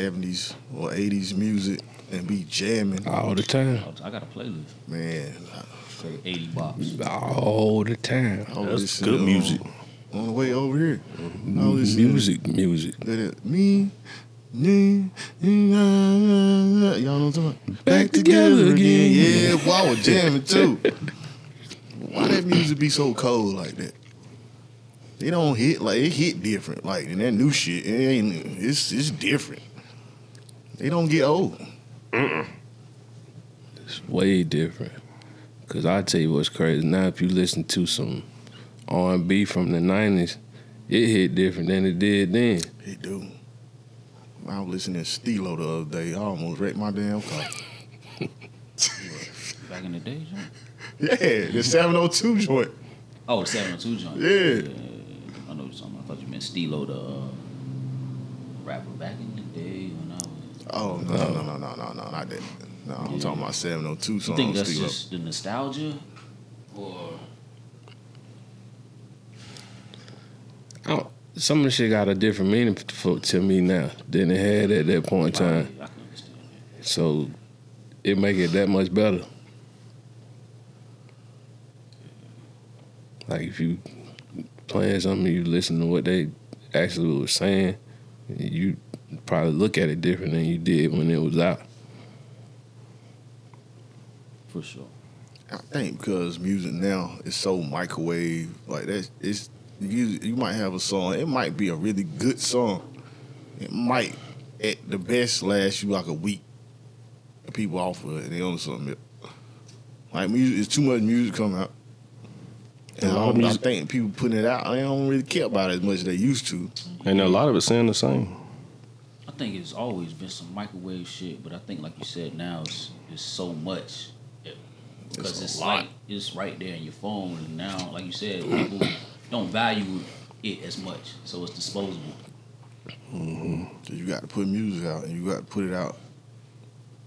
seventies or eighties music and be jamming. all the time, oh, I got a playlist. Man, Say 80 bops. all the time. I was That's listening good music. On the way over here, I was listening Music, music. to that- me. me, ah, ah, ah. Y'all know what I'm talking about? Back together again. Yeah, boy, I was jamming too. Why that music be so cold like that? It don't hit like it hit different. Like and that new shit, it ain't. It's it's different. They don't get old. It's way different. Cause I tell you what's crazy. Now if you listen to some R and B from the nineties, it hit different than it did then. It do. I was listening to Steelo the other day. I almost wrecked my damn car. Back in the day, John. Yeah, the 702 joint. Oh, the 702 joint. Yeah. I know what you're talking about. I thought you meant Stilo, the uh, rapper back in the day when I was. Oh no no no no no no not that. No, I'm talking about 702 You think that's Steelo. just the nostalgia? Or. I don't, some of the shit got a different meaning for, to me now than it had at that point in time. I can understand that. So it make it that much better. Like if you playing something, you listen to what they actually was saying, you probably look at it different than you did when it was out. For sure. I think because music now is so microwave, like that. It's you. You might have a song. It might be a really good song. It might, at the best, last you like a week. And people off of it, and they on something. else. Like music, it's too much music coming out. And A I, lot of don't- I think people putting it out, they don't really care about it as much as they used to. And a lot of it saying the same. I think it's always been some microwave shit, but I think, like you said, now it's, it's so much. Because It's a it's, lot. like, it's right there in your phone. And now, like you said, people don't value it as much. So it's disposable. So you got to put music out, and you got to put it out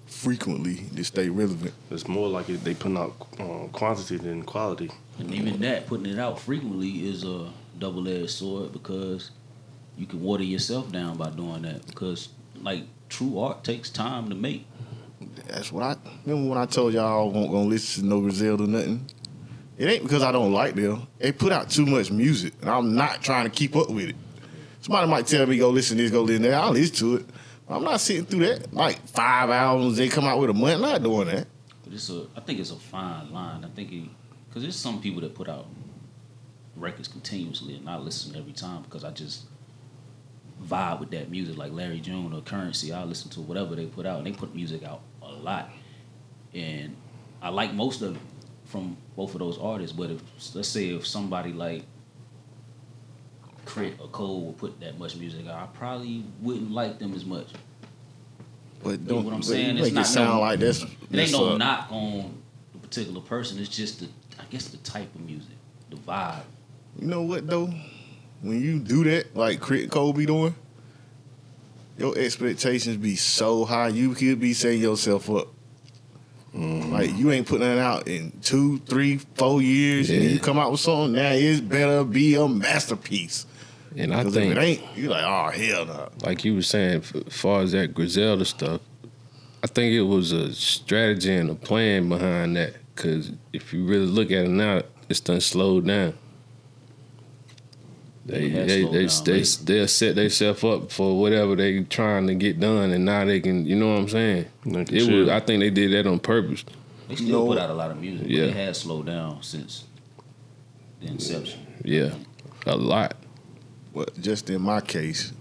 frequently to stay relevant. It's more like it, they putting out um, quantity than quality. And even that, putting it out frequently is a double edged sword because you can water yourself down by doing that. Because, like, true art takes time to make. That's what I remember when I told y'all I wasn't gonna listen to no Griselda or nothing. It ain't because I don't like them. They put out too much music, and I'm not trying to keep up with it. Somebody might tell me go listen to this, go listen to that. I'll listen to it. I'm not sitting through that. Like five albums, they come out with a month. Not doing that. But it's a, I think it's a fine line. I think it, because there's some people that put out records continuously, and I listen every time because I just vibe with that music. Like Larry June or Currency, I listen to whatever they put out, and they put music out a lot, and I like most of from both of those artists. But if let's say if somebody like Crit or Cole would put that much music out, I probably wouldn't like them as much. But don't what I'm saying? It's not it sound no- like that's. It ain't no uh, knock on the particular person. It's just the, I guess, the type of music, the vibe. You know what though? When you do that, like Crit Cole be doing, your expectations be so high, you could be setting yourself up. Mm-hmm. Like you ain't putting that out in two, three, four years, and you come out with something now, it's better be a masterpiece. And I 'Cause think if it ain't, you like, oh hell no. like you were saying, as far as that Griselda stuff, I think it was a strategy and a plan behind that. Because if you really look at it now, it's done slowed down. They they they, down they, lately. they'll set themselves up for whatever they trying to get done, and now they can. You know what I'm saying? They can It was. I think they did that on purpose. They still know put out a lot of music, Yeah. but it has slowed down since the inception. Yeah, a lot. But just in my case,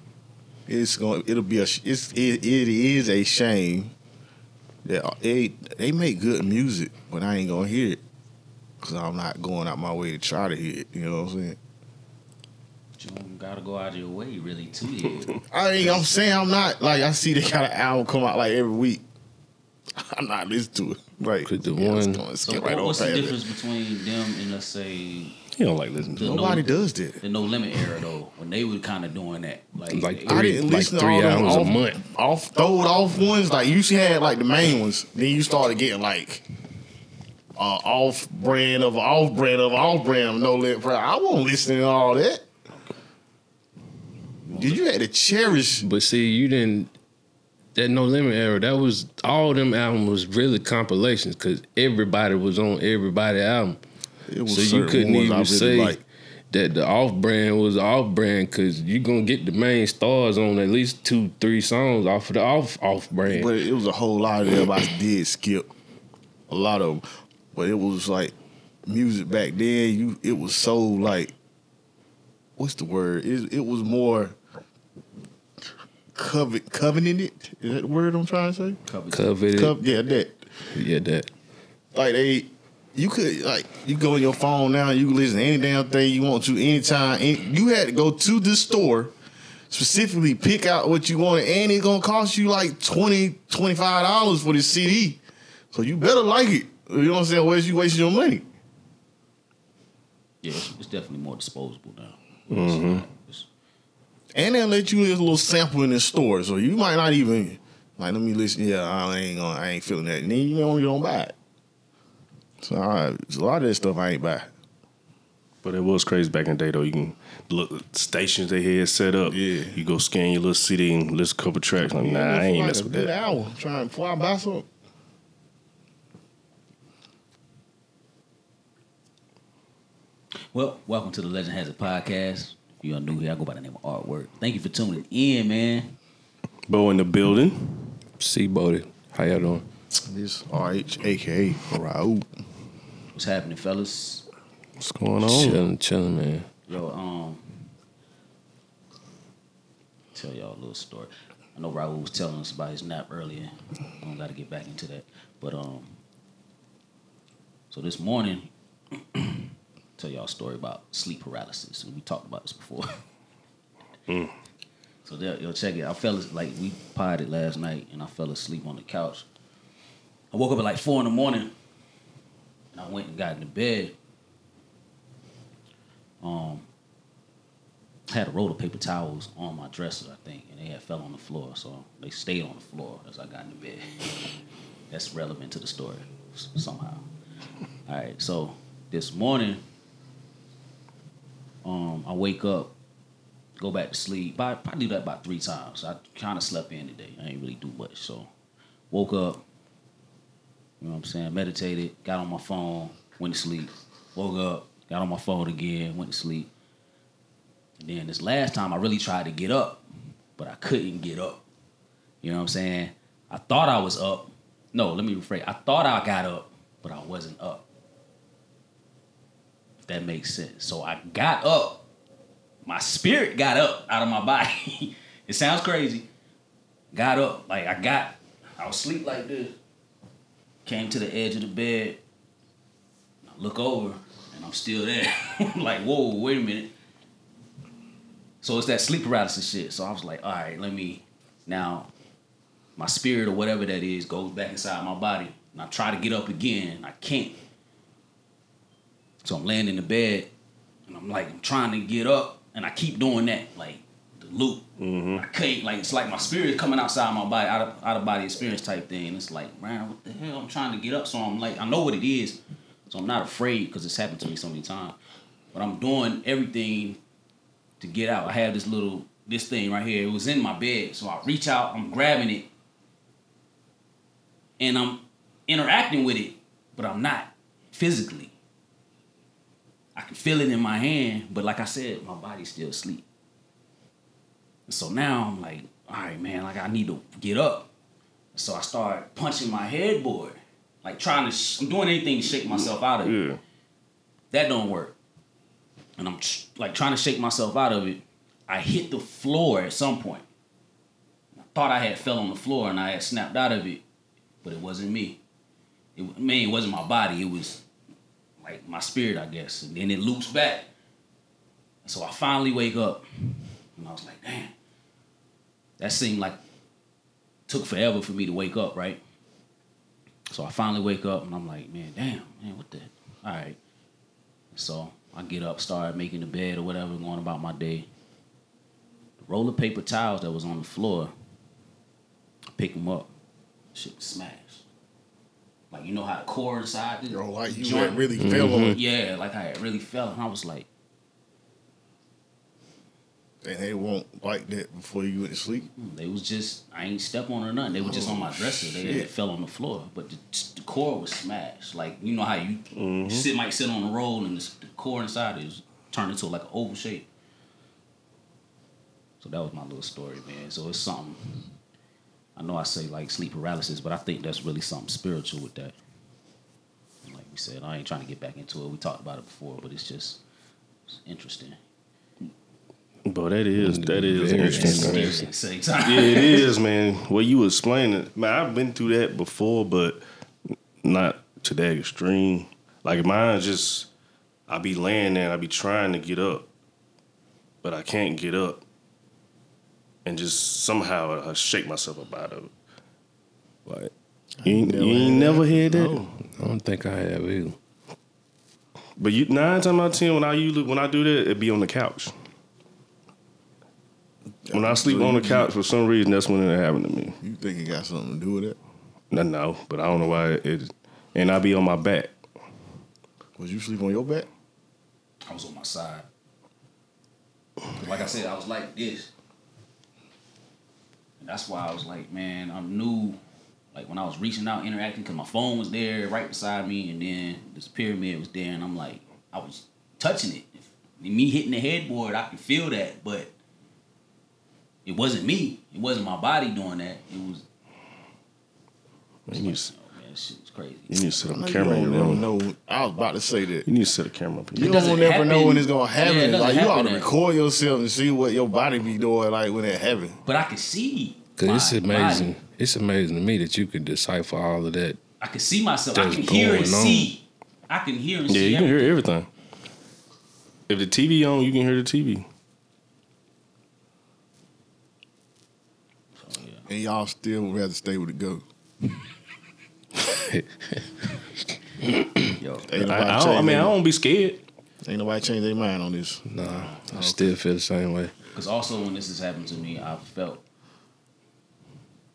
it's going. It'll be a. It's it, it is a shame that they they make good music, but I ain't gonna hear it because I'm not going out my way to try to hear it. You know what I'm saying? But you don't gotta go out of your way really to hear it. I ain't. I'm saying I'm not like I see they got an album come out like every week. I'm not listening to it. Right? 'Cause the Yeah, one- gonna So skip what- right what's the past difference between them and let's say He don't like listening to it. it. Nobody no, does that. the No Limit era though, when they were kind of doing that, like, Like they- I Three- didn't like listen three to all them albums a month. Off throwed off ones. Like you had like the main ones. Then you started getting like uh, off brand of off brand of off brand of no limit. I won't listen to all that. Did you had to cherish? But see, you didn't. that No Limit era, that was all them albums was really compilations because everybody was on everybody album. It was So you couldn't even really say liked. that the off brand was off brand because you're gonna get the main stars on at least two, three songs off of the off off brand. But it was a whole lot of them I did skip. A lot of them. But it was like music back then, you it was so like what's the word? It, it was more covet covenanted. Is that the word I'm trying to say? Covered. Coveted, Cov- yeah, that. yeah, that. Like they you could like you go on your phone now, you can listen to any damn thing you want to anytime. Any, you had to go to the store specifically pick out what you want, and it's gonna cost you like 20 dollars for this CD. So you better like it. You know what I'm saying? Where's you wasting your money? Yeah, it's, it's definitely more disposable now. Mm-hmm. It's- And they'll let you get a little sample in the store. So you might not even like let me listen, yeah, I ain't gonna I ain't feeling that. And then you don't you don't buy it. So I, a lot of that stuff I ain't buy. But it was crazy back in the day though. You can look stations they had set up. Yeah. You go scan your little CD and listen a couple tracks. Like, nah, I ain't like messing with that. hour trying before I buy something. Well, welcome to the Legend Has It podcast. If you are new here, I go by the name of Artwork. Thank you for tuning in, man. Bo in the building. C Bodie, how y'all doing? This RH, aka Raul. What's happening, fellas? What's going on? Chilling, chilling, man. Yo, um, tell y'all a little story. I know Raul was telling us about his nap earlier. I don't got to get back into that, but um, so this morning, tell y'all a story about sleep paralysis. We talked about this before. So there, yo, check it. I fell like we potted last night, and I fell asleep on the couch. I woke up at like four in the morning, and I went and got into bed. Um, I had a roll of paper towels on my dresser, I think, and they had fell on the floor, so they stayed on the floor as I got into bed. That's relevant to the story somehow. All right, so this morning, um, I wake up, go back to sleep. I probably do that about three times. I kind of slept in today. I ain't really do much, so woke up. You know what I'm saying? Meditated, got on my phone, went to sleep. Woke up, got on my phone again, went to sleep. And then this last time I really tried to get up, but I couldn't get up. You know what I'm saying? I thought I was up. No, let me rephrase. I thought I got up, but I wasn't up. That makes sense. So I got up. My spirit got up out of my body. it sounds crazy. Got up. Like I got, I was asleep like this. Came to the edge of the bed. I look over and I'm still there. I'm like, whoa, wait a minute. So it's that sleep paralysis shit. So I was like, all right, let me now my spirit or whatever that is goes back inside my body. And I try to get up again. I can't. So I'm laying in the bed and I'm like, I'm trying to get up and I keep doing that, like the loop. Mm-hmm. I can't, like, it's like my spirit is coming outside my body, out of, out of body experience type thing. It's like, man, what the hell? I'm trying to get up. So I'm like, I know what it is. So I'm not afraid because it's happened to me so many times. But I'm doing everything to get out. I have this little this thing right here. It was in my bed, so I reach out. I'm grabbing it, and I'm interacting with it, but I'm not physically. I can feel it in my hand, but like I said, my body's still asleep. So now I'm like, all right, man, like I need to get up. So I start punching my headboard, like trying to. Sh- I'm doing anything to shake myself out of it. Yeah. That don't work. And I'm tr- like trying to shake myself out of it. I hit the floor at some point. I thought I had fell on the floor and I had snapped out of it, but it wasn't me. It man, it wasn't my body. It was like my spirit, I guess. And then it loops back. So I finally wake up, and I was like, damn. That seemed like took forever for me to wake up, right? So I finally wake up, and I'm like, man, damn, man, what the? All right. So I get up, start making the bed or whatever, going about my day. The roll of paper towels that was on the floor, I pick them up. Shit smashed. Like you know how the core inside the Yo, like you joint- had really mm-hmm. fell on it. yeah, like I had really fell, and I was like, And they won't like that before you went to sleep. Mm, they was just I ain't step on or nothing. They were just on my oh, dresser. They, shit. it fell on the floor, but the, the core was smashed. Like you know how you mm-hmm. sit might sit on the roll and the, the core inside is turned into like an oval shape. So that was my little story, man. So it's something. I know I say like sleep paralysis, but I think that's really something spiritual with that. And like we said, I ain't trying to get back into it. We talked about it before, but it's just it's interesting. But that is that is Very interesting. Scary man. at the same time. Yeah, it is, man. What you explain it, man, I've been through that before, but not to that extreme. Like mine, just I be laying there, and I be trying to get up, but I can't get up, and just somehow I shake myself up out of it. Like you, ain't- you ain't never heard that. No, I don't think I have either. But you nine times out of ten, when I usually when I do that, it be on the couch. When I sleep So on the couch, for some reason, that's when it happened to me. You think it got something to do with it? No, no, but I don't know why it. And I be on my back. Was you sleep on your back? I was on my side. Like I said, I was like this. That's why I was like, man, I'm new. Like when I was reaching out, interacting, because my phone was there right beside me, and then this pyramid was there, and I'm like, I was touching it. Me hitting the headboard, I could feel that, but it wasn't me. It wasn't my body doing that. It was, You need, to, shit was crazy. you need to set I a know you camera don't in never there. know. I was about to say that. You need to set a camera up. in You there. doesn't don't never know happen- when it's gonna Yeah, it happen. doesn't like you ought to happen. record yourself and see what your body be doing like when it happen. But I could see. Cause it's my amazing. body. It's amazing to me that you can decipher all of that. I can see myself. I That's can hear and going on. see. I can hear and Yeah, see. you can everything. hear everything. If the TV on, you can hear the TV. So, yeah. And y'all still would rather stay with the goat. Yo, I, I, don't, I mean, I don't be scared. Ain't nobody change their mind on this. Nah, I still feel the same way. because also when this has happened to me, I felt.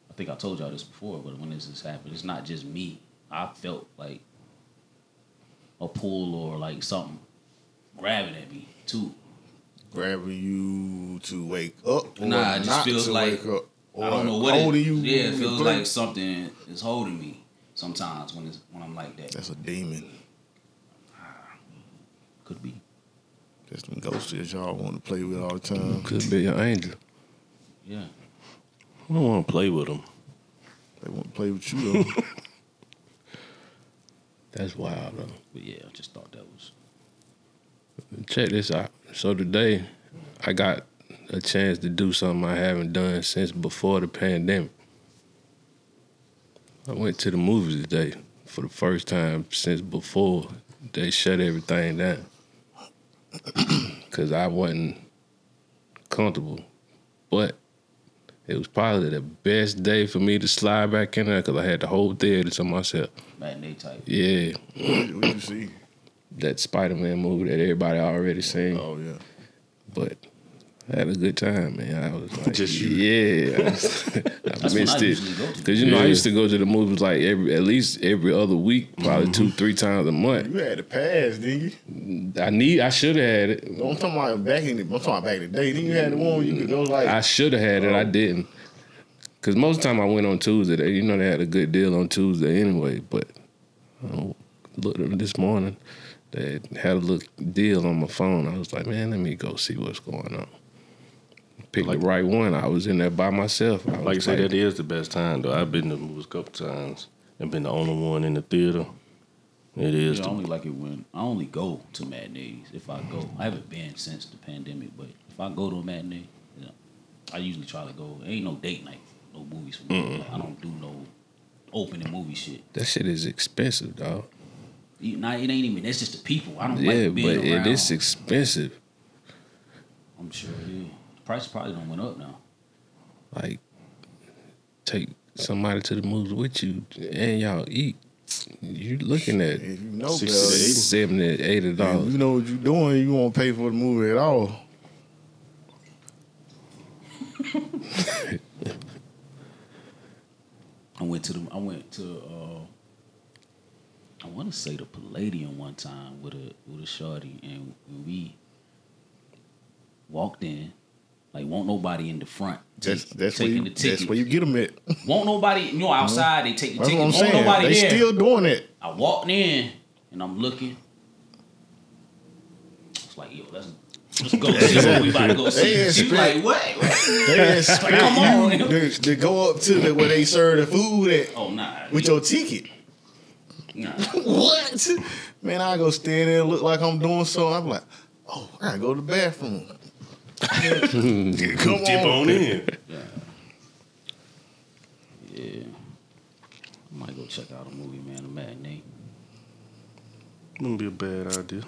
I think I told y'all this before, but when this has happened, it's not just me. I felt like a pull or like something grabbing at me too. Grabbing you to wake up. Or Nah, it just not feels like- wake up. Or I don't know what it, you. Yeah, it feels like something is holding me sometimes when it's when I'm like that. That's a demon. Ah, could be. That's them ghosts that y'all want to play with all the time. Could be an angel. Yeah. I don't want to play with them. They want to play with you though. That's wild though. But yeah, I just thought that was Check this out. So today, I got a chance to do something I haven't done since before the pandemic. I went to the movies today for the first time since before they shut everything down. Cause I wasn't comfortable, but it was probably the best day for me to slide back in there because I had the whole theater to myself. matinee type. Yeah, what, what you see? that Spider Man movie that everybody already seen. Oh yeah. but I had a good time, man. I was like, Just yeah, I, was- I That's when I missed it usually go to. because you know I used to go to the movies like every at least every other week, probably two mm-hmm. three times a month. You had the pass, didn't you? I need, I should have had it. I'm talking about back in the, I'm talking about back in the day. Then you had the one you could go like I should have had it. I oh. didn't. Cause most of the time I went on Tuesday. You know they had a good deal on Tuesday anyway. But I looked at this morning. They had a little deal on my phone. I was like, man, let me go see what's going on. Picked Like- the right one. I was in there by myself. I Like I said, that is the best time though. I've been to the movies a couple times and been the only one in the theater. It is. Yeah, I only like it when I only go to matinees if I go. I haven't been since the pandemic, but if I go to a matinee, you know, I usually try to go. There Ain't no date night, no movies for me. I don't do no opening movie shit. That shit is expensive, dog. You- Not, it ain't even. That's just the people. I don't Yeah, like being but around. it is expensive. I'm sure it is. The price probably don't went up now. Like, take somebody to the movies with you and y'all eat. You looking at if you know 60 to 80. seventy, eighty if dollars. you know what you're doing, you won't pay for the movie at all. I went to the. I went to. uh I want to say the Palladium one time with a with a shorty, and we walked in, Like, won't nobody in the front. That's that's where taking you that's where you get them at. Won't nobody, you know, uh-huh. outside they take the That's ticket. what I'm Won't saying. nobody They there. still doing it. I walked in and I'm looking. It's like, yo, let's, let's go see what we about to go see. They She was like, what? what? They expect Come on. you to, to go up to the, where they serve the food at Oh, nah. with your ticket. nah. What? Man, I go stand there and look like I'm doing something. I'm like, oh, I gotta go to the bathroom. Come Dip on. on in. Yeah. I might go check out a movie, man, a matinee. Wouldn't be a bad idea.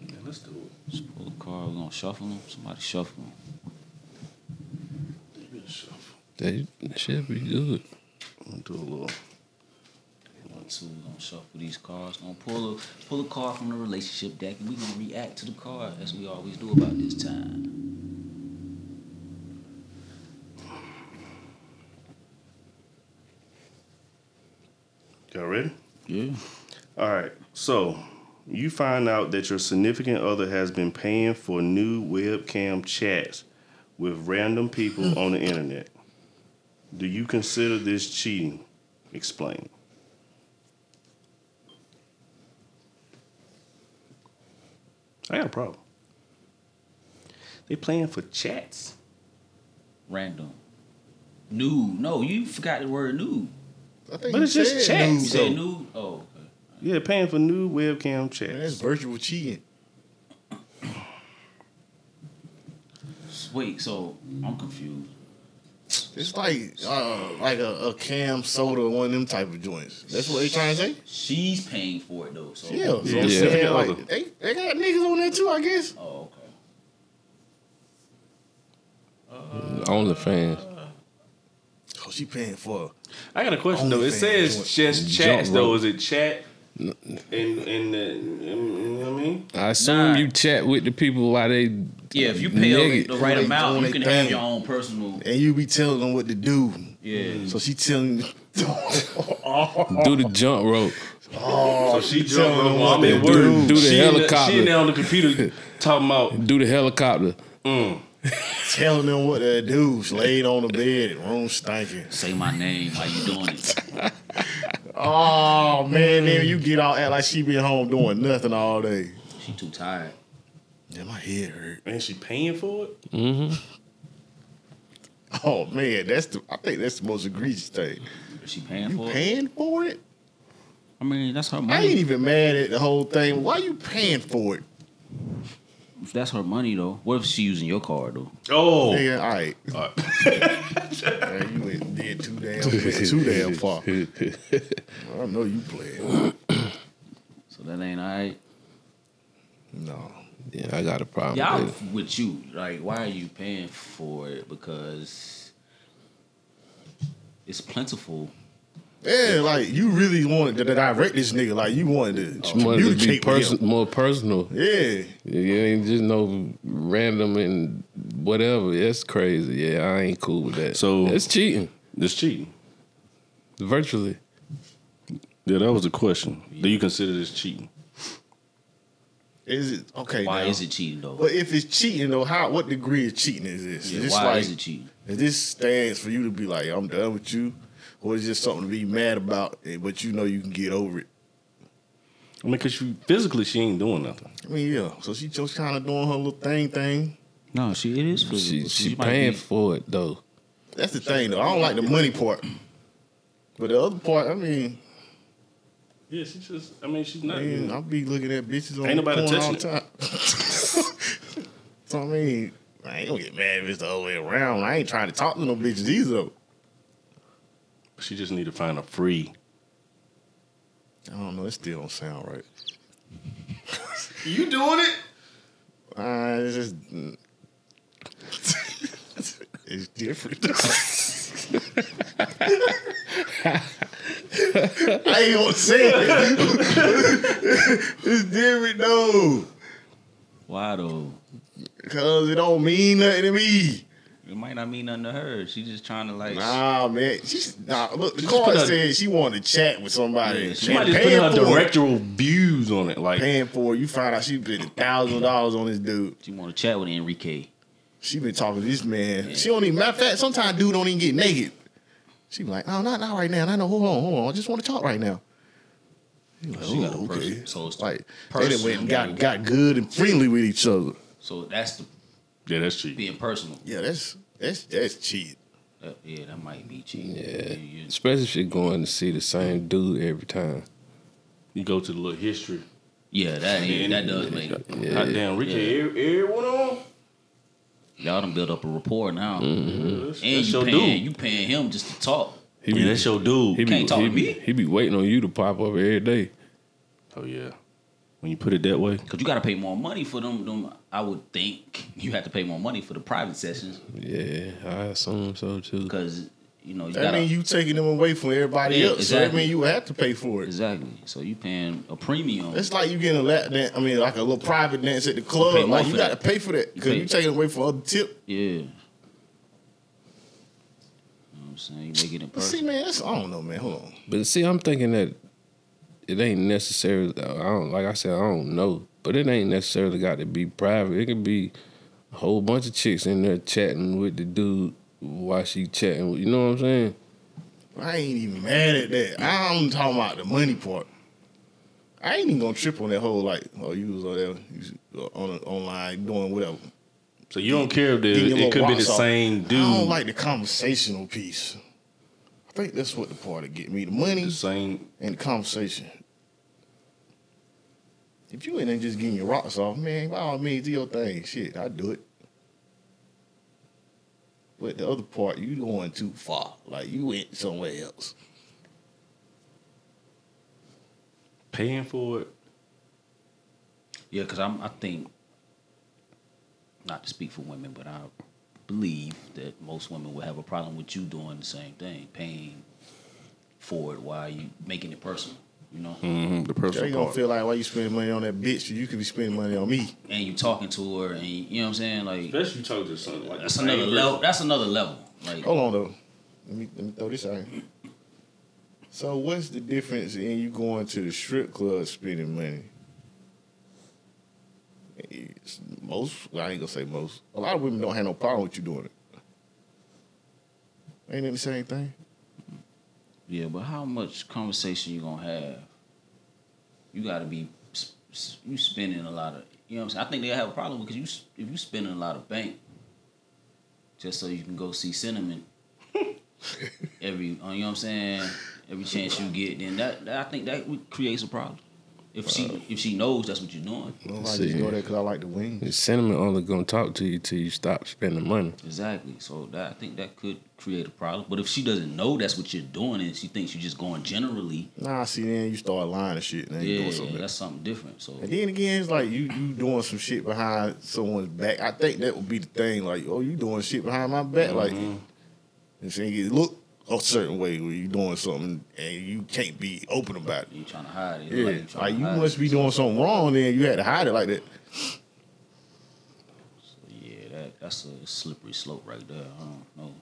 Yeah, let's do it. Just pull the car, we're gonna shuffle them. Somebody shuffle them. Give it a shuffle. That should be good. I'm gonna do a little. One, two, we're gonna shuffle these cars. Gonna pull a pull a car from the relationship deck and we're gonna react to the car as we always do about this time. Y'all ready? Yeah. All right. So you find out that your significant other has been paying for new webcam chats with random people on the internet. Do you consider this cheating? Explain. I got a problem. They playing for chats. Random. Nude. No, you forgot the word nude. I think But it's just said chat. You nude, said though. nude? Oh, okay. Yeah, paying for new webcam Man, that's virtual cheating. Wait, so I'm confused. It's like uh, like a, a CamSoda, one of them type of joints. That's what they trying to say. She's paying for it though. So Yeah, so Yeah. I'm Yeah. like they, they got niggas on there too, I guess. Oh, okay. OnlyFans. Oh, she paying for. I got a question though. It says joint. just Jump chats though. Is it chat? And and the, you know what I mean? I assume Nah. you chat with the people while they. Yeah, if you pay Nigga. the right Doing amount, you can thing. have your own personal. And you be telling them what to do. Yeah. So she telling you. Do the jump rope. So she telling jumped them up what I'm to do. work. Do the she in helicopter. she in there on the computer talking about. Do the helicopter. Mm, telling them what to do. She laid on the bed, room stinking. Say my name. How you doing it? Oh man, then you get out act like she been home doing nothing all day. She too tired. Yeah, my head hurt. and she paying for it. Mm-hmm. Oh man, that's the. I think that's the most egregious thing. Is she paying You for it? paying for it? I mean, that's her money. I ain't even mad at the whole thing. Why you paying for it? If that's her money though, what if she using your card though? Oh, Nigga, all right. Man, you went did too damn too damn far. I know you playing. So that ain't alright. No. Yeah, I got a problem. Y'all with it. with you, like, why are you paying for it? Because it's plentiful. Yeah, like you really wanted to direct this nigga. Like you wanted to oh. You want to be communicate with person, him. more personal. Yeah. You ain't just no random and whatever. That's crazy. Yeah, I ain't cool with that. So- it's cheating It's cheating. virtually. Yeah, that was the question. Do you consider this cheating? Is it okay? Why now, is it cheating though? But if it's cheating though, how what degree of cheating is this? Yeah, is this why like is it cheating? is this stands for you to be like, I'm done with you? Or is it just something to be mad about, eh, but you know you can get over it? I mean, cause she physically she ain't doing nothing. I mean, yeah. So she just kind of doing her little thing thing. No, she it is physical. She she might paying be- for it though. That's the thing though. I don't like the money part. But the other part, I mean, Yeah, she just. I mean, she's not. I mean I'll be looking at bitches on Ain't the nobody corner all touching the time. so I mean, I ain't gonna get mad if it's the other way around. I ain't trying to talk to no bitches either though. She just need to find a free. I don't know. It still don't sound right. You doing it? Uh, it's just it's different. I ain't gonna say it. it's different though, Why though? cause it don't mean nothing to me. It might not mean nothing to her. She just trying to like. Nah, man. She's nah. Look, the She card said she wanted to chat with somebody. Yeah, she She and might just put paying her for it. views on it. Like paying for it. You find out she spent a thousand dollars on this dude. She want to chat with Enrique? She been talking to this man. She don't even matter of fact, sometimes dude don't even get naked. She be like, no, not not right now. I know, hold on, hold on. I just want to talk right now. He like, She got a "Oh, person, so it's like they done went and got got good and friendly with each other. So that's the yeah, that's cheap. being personal. Yeah, that's that's that's cheating. That, yeah, that might be cheating. Yeah. You- you- Especially if you're going to see the same dude every time. You go to the little history. yeah, that is, And- that does make Yeah. God damn, Ricky, every, everyone on. Y'all done build up a rapport now, Mm-hmm. That's, and that's you your paying dude. you paying him just to talk. He yeah, that's your dude. he be, Can't talk he to be, me. He be waiting on you to pop up every day. oh yeah. When you put it that way, Cause you got to pay more money for them. Them I would think you have to pay more money for the private sessions Yeah, I assume so too. because you know you That got mean you taking them away from everybody Yeah, else. So that exactly. mean you have to pay for it. exactly. So you paying a premium. It's like you getting a lap dance. I mean, like a little private dance at the club. pay Like you got to pay for that because pay- you taking away from other tip. yeah. You know what I'm saying? You make it in But see, man, that's, I don't know, man. Hold on. But see, I'm thinking that it ain't necessarily. I don't like I said. I don't know, but it ain't necessarily got to be private. It could be a whole bunch of chicks in there chatting with the dude while she chatting. with You know what I'm saying? I ain't even mad at that. I'm talking about the money part. I ain't even gonna trip on that whole like, oh, you was on there, you was uh, on online doing whatever. so you don't care if the, it could be the off. same dude. I don't like the conversational piece. I think that's what the part that get me: the money the same. and the conversation. If you ain't just getting your rocks off, man, by all means, do your thing. Shit, I do it. But the other part, you going too far. Like you went somewhere else. Paying for it. Yeah, because I'm. I think, not to speak for women, but I believe that most women will have a problem with you doing the same thing, paying for it while you making it personal. You know, Mm-hmm, the They personal gonna part. feel like why you spending money on that bitch? You could be spending money on me. and you talking to her, and you, you know what I'm saying. Like Especially you talk to something like that's another same level. That's another level. Like Hold on though. Let me let me throw this out. here. So what's the difference in you going to the strip club spending money? It's most well, I ain't gonna say most. A lot of women don't have no problem with you doing it. Ain't it the same thing? Yeah, but how much conversation you gonna have? You got to be you spending a lot of. You know what I'm saying? I think they have a problem because you if you spending a lot of bank just so you can go see Cinnamon every. You know what I'm saying? Every chance you get, then that, that I think that creates a problem. If she if she knows that's what you're doing, No, I See. just go there because I like the wings. The sentiment only gonna talk to you till you stop spending money. exactly. So that I think that could create a problem. But if she doesn't know that's what you're doing and she thinks you're just going generally, Nah, see, then you start lying and shit, and then you yeah, doing something. that's something different. So And then again, it's like you you doing some shit behind someone's back. I think that would be the thing. Like, oh, you doing shit behind my back. Like, mm-hmm. and saying it look a certain way when you doing something and you can't be open about it. you trying to hide it. Yeah, Like, you like, you must it. be doing something wrong. Then you had to hide it like that. So Yeah, that that's a slippery slope right there. I don't know.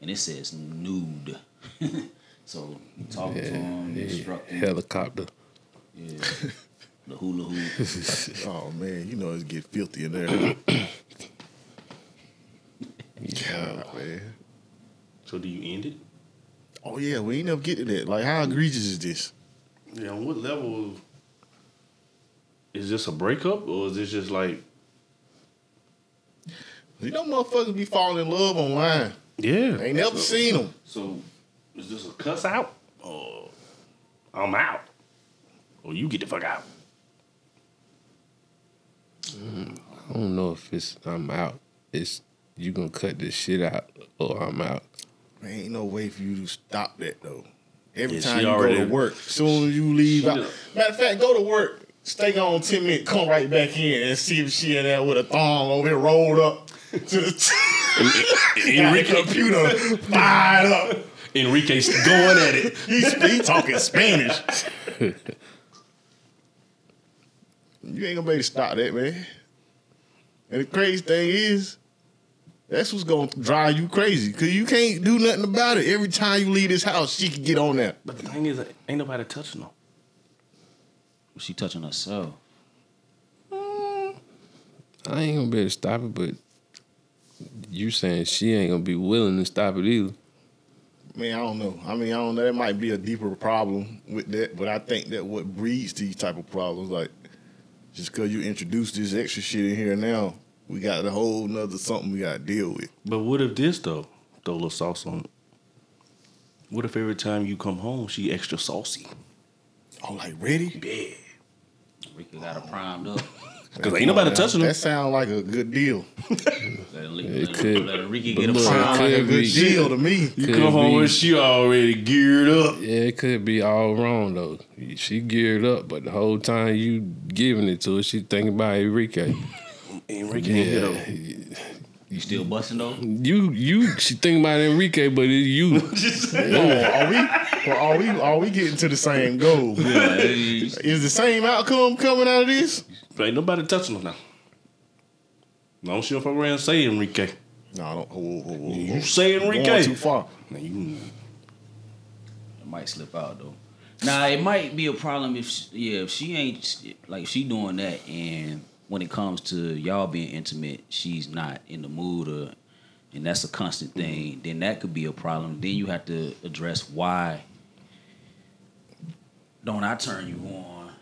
And it says nude. so you talking to him, Yeah, instructing, helicopter. yeah, the hula hoop. Oh man, you know it's get filthy in there. yeah, man. So do you end it? Oh yeah, we ain't never get to that. Like, how egregious is this? Yeah, on what level is this a breakup or is this just like You know, motherfuckers be falling in love online. Yeah. Ain't never seen them. So is this a cuss out? Or I'm out. Or you get the fuck out. Mm, I don't know if it's I'm out. It's you gonna cut this shit out or I'm out. There ain't no way for you to stop that though. Every Yeah, time you already- go to work, soon as you leave out. Matter of fact, go to work, stay on ten minutes, come right back in and see if she in there with a thong over here rolled up to the Enrique computer fired up. Enrique's going at it. He's he talking Spanish. you ain't gonna be able to stop that, man. And the crazy thing is, that's what's gonna drive you crazy. Cause you can't do nothing about it. Every time you leave this house, she can get on there. But the thing is, ain't nobody touching them. She touching herself. Mm. I ain't gonna be able to stop it, but you saying she ain't gonna be willing to stop it either. Man, I don't know. I mean, I don't know. That might be a deeper problem with that, but I think that what breeds these type of problems, like just because you introduce this extra shit in here now, we got a whole nother something we got to deal with. But what if this though? Throw a little sauce on it. What if every time you come home she extra saucy? Oh, like ready? Yeah. Rika got her primed up. Cause ain't nobody touching her. That sound like a good deal. Let, It could. let Enrique But get a prime. Sound like a good be. deal to me. You Could come home be. when she already geared up. Yeah, it could be all wrong though. She geared up, but the whole time you giving it to her, she thinking about Enrique. Enrique ain't hit her. Yeah, You still busting though? you you she thinking about Enrique, but it's you. Are we? Well, are we? Are we getting to the same goal? Yeah. Is the same outcome coming out of this? Ain't nobody touching her now. No, she don't fuck around and say Enrique. No, I don't. Whoa, whoa, whoa, whoa. You say Going Enrique. too far. Now you It might slip out though. Nah, it might be a problem if she, yeah, if she ain't like if she doing that, and when it comes to y'all being intimate, she's not in the mood, or and that's a constant mm-hmm. thing. Then that could be a problem. Then you have to address why don't I turn you on,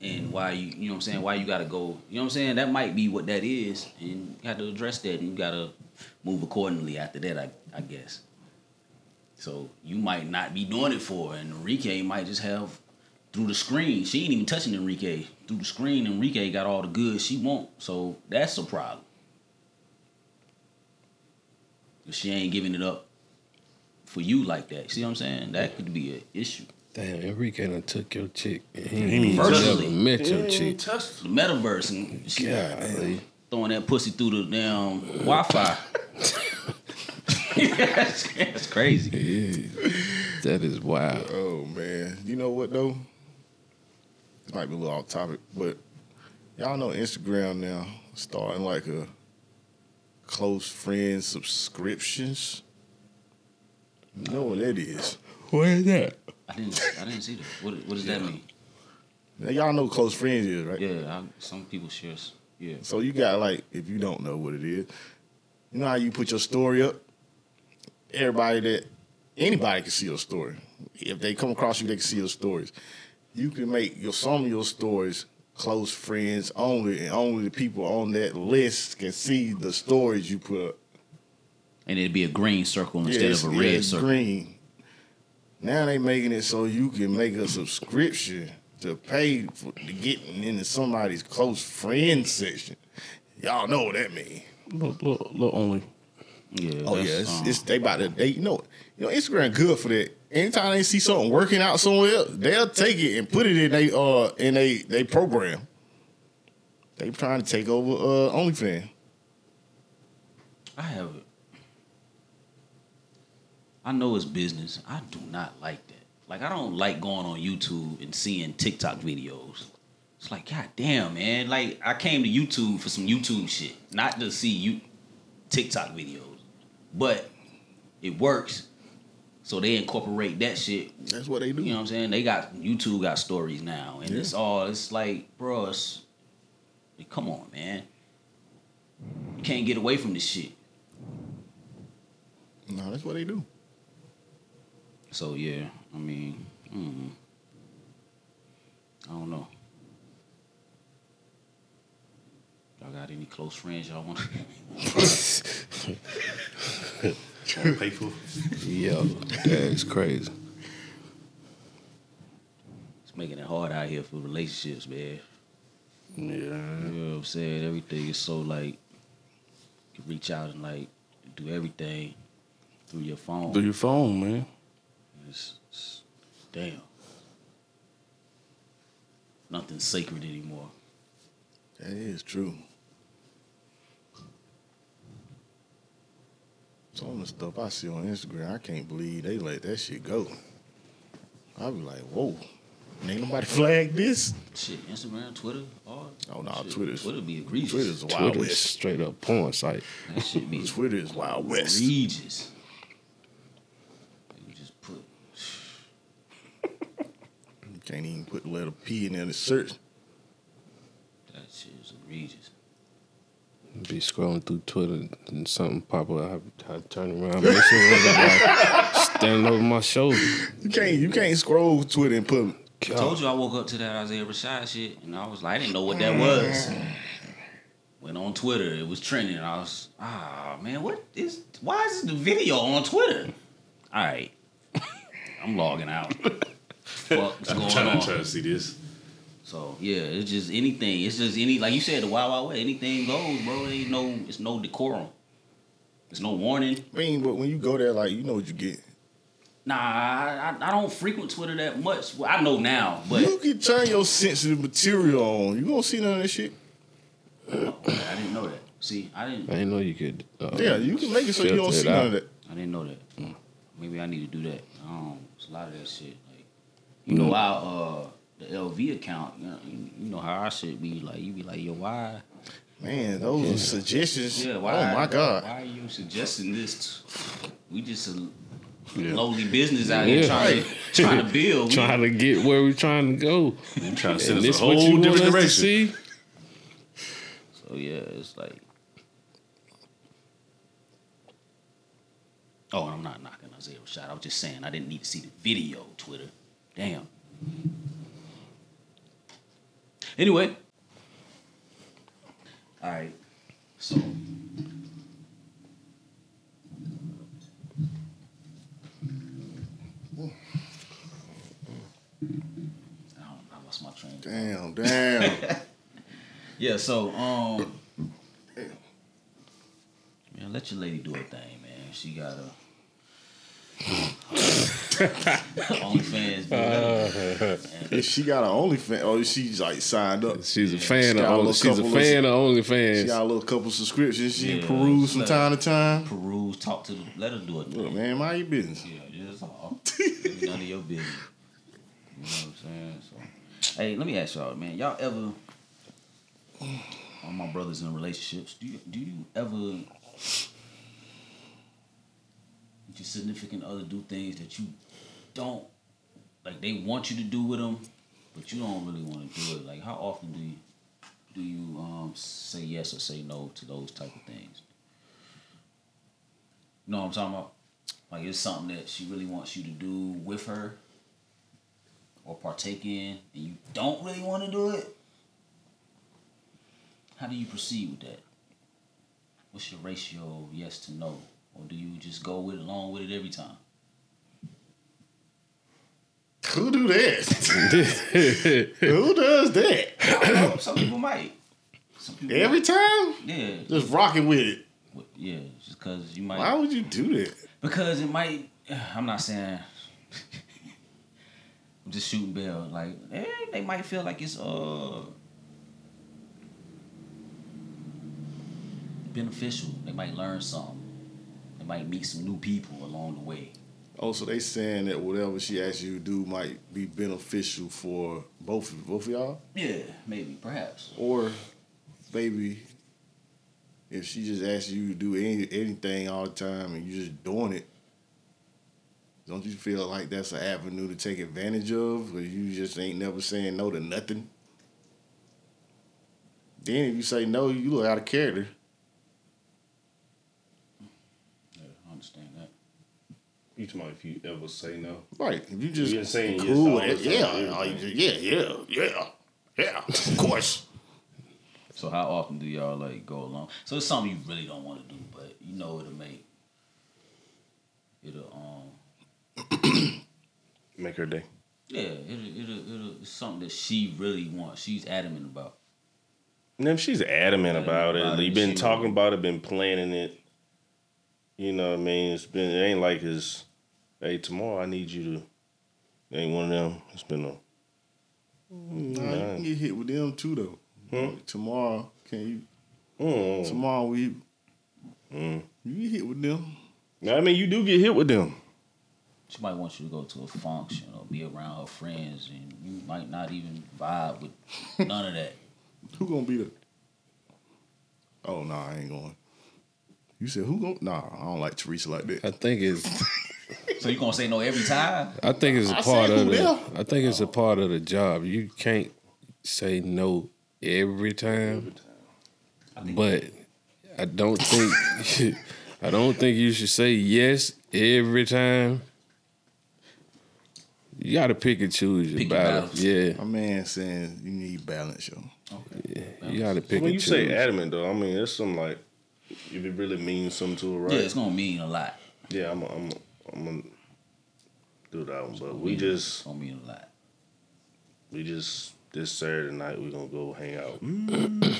and why you you know what I'm saying why you got to go. You know what I'm saying that might be what that is, and you have to address that, and you got to move accordingly after that. I I guess. So you might not be doing it for her, and Enrique might just have through the screen. She ain't even touching Enrique through the screen. Enrique got all the goods she want, so that's a problem. If she ain't giving it up for you like that, see what I'm saying? That could be an issue. Damn, Enrique done took your chick. and He ain't ain't even never touched her. met your ain't chick. touched The metaverse and she Golly. throwing that pussy through the damn Wi-Fi. that's, that's crazy. Yeah. That is wild. Oh man, you know what though? This might be a little off topic, but y'all know Instagram now starting like a close friend subscriptions. You know what that is? What is that? I didn't. I didn't see that. What, what does that mean? Now, y'all know close friends is, right? Yeah, I, some people share. Yeah. So you got like, if you don't know what it is, you know how you put your story up. Everybody that anybody can see your story. If they come across you, they can see your stories. You can make your some of your stories close friends only, and only the people on that list can see the stories you put up. And it'd be a green circle instead it's- of a yeah, red it's circle. green. Now they making it so you can make a subscription to pay for to get into somebody's close friends section. Y'all know what that means. Look, look, look only. Yeah. Oh yeah, it's, um, it's they about to they you know you know Instagram good for that. Anytime they see something working out somewhere else, they'll take it and put it in they uh in they they program. They trying to take over uh OnlyFans. I have it. I know it's business. I do not like that. Like I don't like going on YouTube and seeing TikTok videos. It's like, god damn, man. Like I came to YouTube for some YouTube shit, not to see you TikTok videos. But it works. So they incorporate that shit That's what they do. You know what I'm saying? They got YouTube got stories now, and it's all it's like, bro, it's like, come on, man. You can't get away from this shit. No, that's what they do. So yeah, I mean, mm, I don't know. Y'all got any close friends y'all want? Wanna pay for Yo, that's crazy. it's making it hard out here for relationships, man. Yeah. You know what I'm saying? Everything is so like you reach out and like do everything through your phone. Through your phone, man. It's, it's- damn. Nothing's sacred anymore. That is true. Some of the stuff I see on Instagram, I can't believe they let that shit go. I be like, whoa, ain't nobody flagged this? Shit, Instagram, Twitter, all. Oh, no, shit, Twitter's- Twitter be egregious. Twitter's a wild Twitter's west. straight up porn site. That shit be Twitter is wild west. egregious. You just put. you Can't even put the letter P in there to search. That shit is egregious. Be scrolling through Twitter and something pop up. I, I turn around, make sure like standing over my shoulder. You can't you can't scroll Twitter and put I told you I woke up to that Isaiah Rashad shit, and I was like, I didn't know what that was. Went on Twitter, it was trending. I was, ah man, what is? Why is the video on Twitter? All right, I'm logging out. Fuck's I'm going trying, on? I'm trying to see this. So yeah, it's just anything. It's just any like you said, the wild wild way. Anything goes, bro. There ain't no, it's no decorum. It's no warning. I mean, but when you go there, like you know what you get. Nah, I, I, I don't frequent Twitter that much. Well, I know now, but you can turn your sensitive material on. You gonna see none of that shit. I didn't know that. See, I didn't. I didn't know you could. Uh, Yeah, you can make it so you don't filter it see none of that. I didn't know that. Maybe I need to do that. Um, it's a lot of that shit. Like, you know, our uh, the LV account. You know, you you know how I should be like. You be like, yo, why? Man, those are suggestions. Yeah, why? oh my god. Why are you suggesting this? t- We just a Yeah. lowly business out here Yeah. trying to trying to build. We- Trying to get where we're trying to go. I'm trying to send us this a whole different direction. see? So yeah, it's like. Oh, and I'm not knocking Isaiah Rashad. I was just saying I didn't need to see the video. Twitter, damn. Anyway, all right. So. I, don't, I lost my train. of thought. Damn, damn. Yeah, so um Man, let your lady do her thing, man. She got a OnlyFans. dude. Uh, if she got an OnlyFans, oh, or she's like signed up. She's a fan got a of little only, she's a couple of- fan of She got a little couple subscriptions. She Yeah, peruse from let- time to time. Peruse, talk to the let her do it. Look, man, mind your business. Yeah, that's all. None of your business. You know what I'm saying? So, hey, let me ask y'all, man. Y'all ever, all my brothers in relationships, do you do you ever, your significant other do things that you don't like? They want you to do with them, but you don't really want to do it. Like, how often do you do you um say yes or say no to those type of things? You know what I'm talking about? Like it's something that she really wants you to do with her or partake in, and you don't really want to do it. How do you proceed with that? What's your ratio of yes to no, or do you just go with along with it every time? Who do that? Who does that? I don't know, Some people might. Some people Every time? yeah, Just rocking with it. yeah, just because you might. Why would you do that? Because it might. I'm not saying. I'm just shooting bail. Like eh, they might feel like it's uh beneficial. They might learn something. They might meet some new people along the way. Oh, so they saying that whatever she asks you to do might be beneficial for both of both of y'all, Yeah, maybe, perhaps. or maybe if she just asks you to do any, anything all the time and you're just doing it, don't you feel like that's an avenue to take advantage of, or you just ain't never saying no to nothing? Then if you say no, you look out of character. Yeah, I understand that. You talking about if you ever say no? Right. If you just You're saying cool all with it, yeah, like, yeah, yeah, yeah, yeah, of course. So how often do y'all like go along? So it's something you really don't want to do, but you know it'll make it'll um Make her day. yeah it'll it'll, it'll it's something that she really wants. She's adamant about. And if she's adamant about it, about it, you've been talking will. about it, been planning it. You know what I mean? It's been it ain't like it's hey, tomorrow I need you to it ain't one of them. It's been a Nah, you can get hit with them too though. Hmm? Tomorrow, can you? mm. Tomorrow we Mm. you get hit with them. No, I mean you do get hit with them. She might want you to go to a function or be around her friends, and you might not even vibe with none of that. Who gonna be the? Oh nah, I ain't going. You said who gonna? Nah, I don't like Teresa like that. I think it's So you gonna say no every time? I think it's a I part of who the. I think it's a part of the job. You can't say no every time, I but I don't think. I don't think you should say yes every time. You gotta pick and choose your Pick your battles. battles. Yeah, My man saying you need balance, yo. you gotta pick when and you choose. say adamant though, I mean it's something like if it really means something to it, right? yeah, it's gonna mean a lot. Yeah, I'm, I'm, I'm gonna do that one. But we Mean- just, it's gonna mean a lot. we just this Saturday night we gonna go hang out. Mm.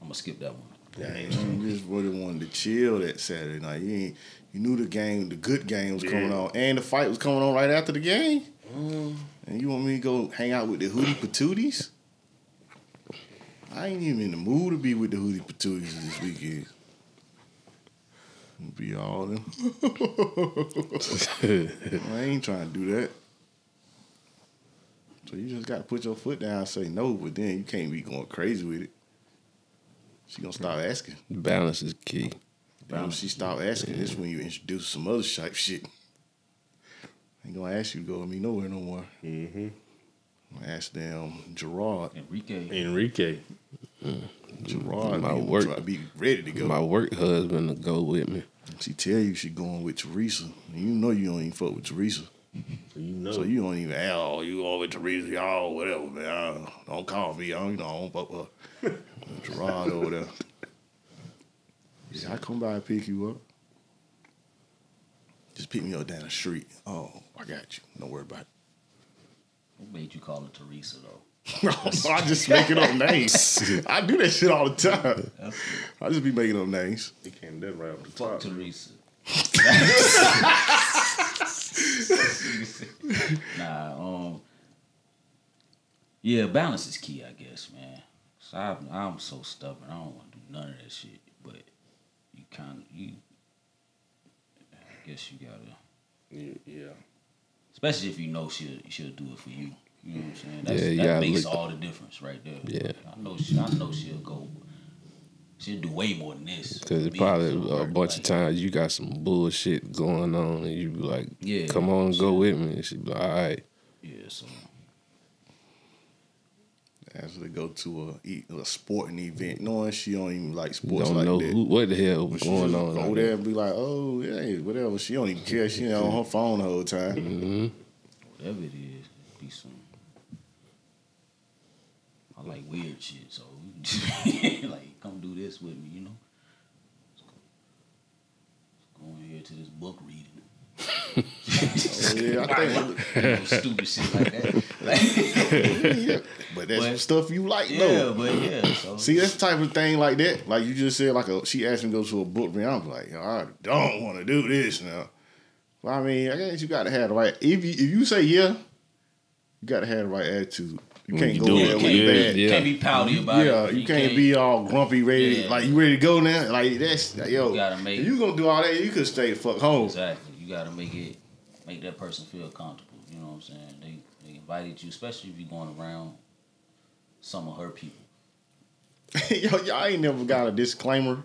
I'm gonna skip that one. Yeah, I ain't You just really wanted to chill that Saturday night. You ain't, you knew the game, the good game was coming on, and the fight was coming on right after the game. Mm. And you want me to go hang out with the Hootie Patooties? I ain't even in the mood to be with the Hootie Patooties this weekend. Be all them. I ain't trying to do that. So you just got to put your foot down and say no, but then you can't be going crazy with it. She gonna stop asking. Balance is key. Then when she stop asking, this when you introduce some other type shit. Ain't gonna ask you to go with me nowhere no more. Mm-hmm. I'm gonna ask them Gerard. Enrique. Enrique. Gerard, My my work- try to be ready to go. My work husband to go with me. she tell you she going with Teresa, you know you don't even fuck with Teresa, So you know. so you don't even. Oh, you going with Teresa? Y'all whatever, man. I- don't call me. I don't, you know, I don't fuck with her. Gerard over there. He said, I come by and pick you up. Just pick me up down the street. Oh, I got you. Don't worry about it. What made you call her Teresa though? I just making up names. I do that shit all the time. I just be making up names. he came that right off the top. Teresa. nah, um, yeah, balance is key, I guess, man. So I'm, I'm so stubborn. I don't want to do none of that shit. But you kind of you. I guess you gotta, Yeah, yeah. especially if you know she'll she'll do it for you. You know what I'm saying? That's, Yeah, that makes look- all the difference right there. Yeah. I know she, I know she'll go. She'll do way more than this. Cause for it's probably for a bunch of times you got some bullshit going on, and you be like, Yeah. "Come on, go with me." And she be like, "All right." Yeah, so Ask her to go to a, a sporting event, knowing she don't even like sports Don't like know that. who, what the hell But was going just on. Go out there and be like, oh, yeah, whatever. She don't even care. She on her phone the whole time. hmm whatever it is, be some. Like weird shit, so like come do this with me, you know. Let's go, let's go in here to this book reading. Oh, yeah, I think. You know, stupid shit like that. Like, yeah. But that's But- stuff you like, yeah, though. but yeah. So See, that's the type of thing like that. Like you just said, like a, she asked me to go to a book reading. I'm like, I don't want to do this now. Well, I mean, I guess you got to have the right. If you if you say yeah, you got to have the right attitude. You can't you go do there with yeah, bad. yeah. can't be pouty about Yeah, it. you, can't, be all grumpy, ready. Yeah. Like you ready to go now? Like that's yo. You gotta make- if you gonna do all that, you could stay the fuck home. Exactly. You gotta make it make that person feel comfortable. You know what I'm saying? They they invited you, especially if you're going around some of her people. yo, y'all ain't never got a disclaimer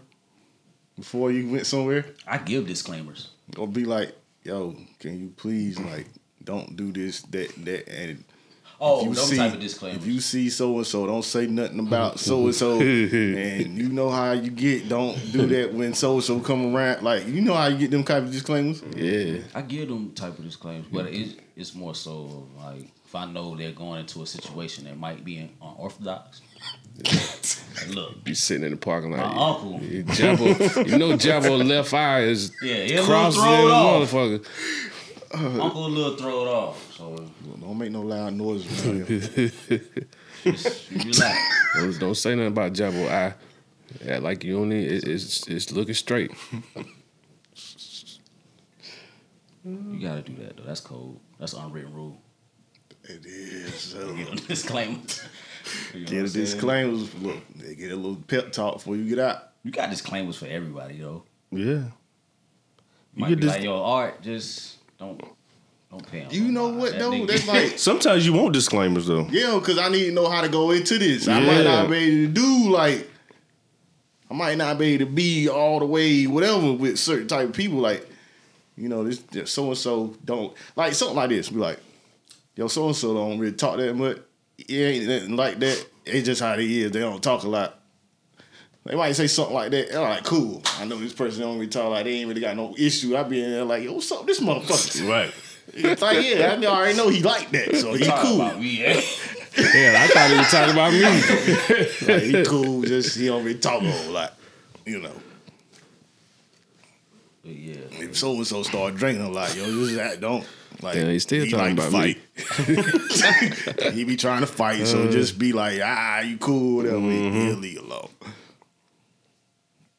before you went somewhere, I give disclaimers. or be like, yo, can you please like don't do this, that, that, and Oh, if you those see, type of disclaimers. If you see so and so, don't say nothing about so and so, and you know how you get. Don't do that when so and so come around. Like you know how you get them type of disclaimers. Yeah, I give them type of disclaimers, but it's it's more so like if I know they're going into a situation that might be unorthodox. like, look, be sitting in the parking lot. My uncle. Yeah, Jabbo, you know, Jabbo left eye is Yeah, he a little the off. Motherfucker. uncle a little throw it off, so Don't make no loud noises. just relax. Don't, don't say nothing about Jabbo I Yeah, like you only it, it's it's looking straight. You gotta do that though. That's cold. That's unwritten rule. it is. So. Uh, get a disclaimer. You know Get what a I'm saying? disclaimers. Look, they get a little pep talk before you get out. You got disclaimers for everybody, though. Yeah. Might get be dis- like, yo, art, just don't don't pay. You know what though? That's like Sometimes you want disclaimers though. Yeah, because I need to know how to go into this. I might not be able to do like I might not be able to be all the way whatever with certain type of people. Like you know, this so and so don't like something like this. Be like, yo, so and so don't really talk that much. It ain't nothing like that. It's just how they is. They don't talk a lot. They might say something like that. I'm like, cool. I know this person don't really talk like they ain't really got no issue. I be in there like, yo, what's up, this motherfucker? Right. It's like, yeah, I already know he like that, so he cool. about me? Yeah, I thought he was talking about me. Like, he cool, just he don't really talk a whole lot, you know. But yeah, If so and so start drinking a lot, yo, this that don't. Like, Yeah, he still talking to about me. fight. he be trying to fight, so Uh. just be like, ah, you cool, whatever. Mm-hmm. He'll leave alone.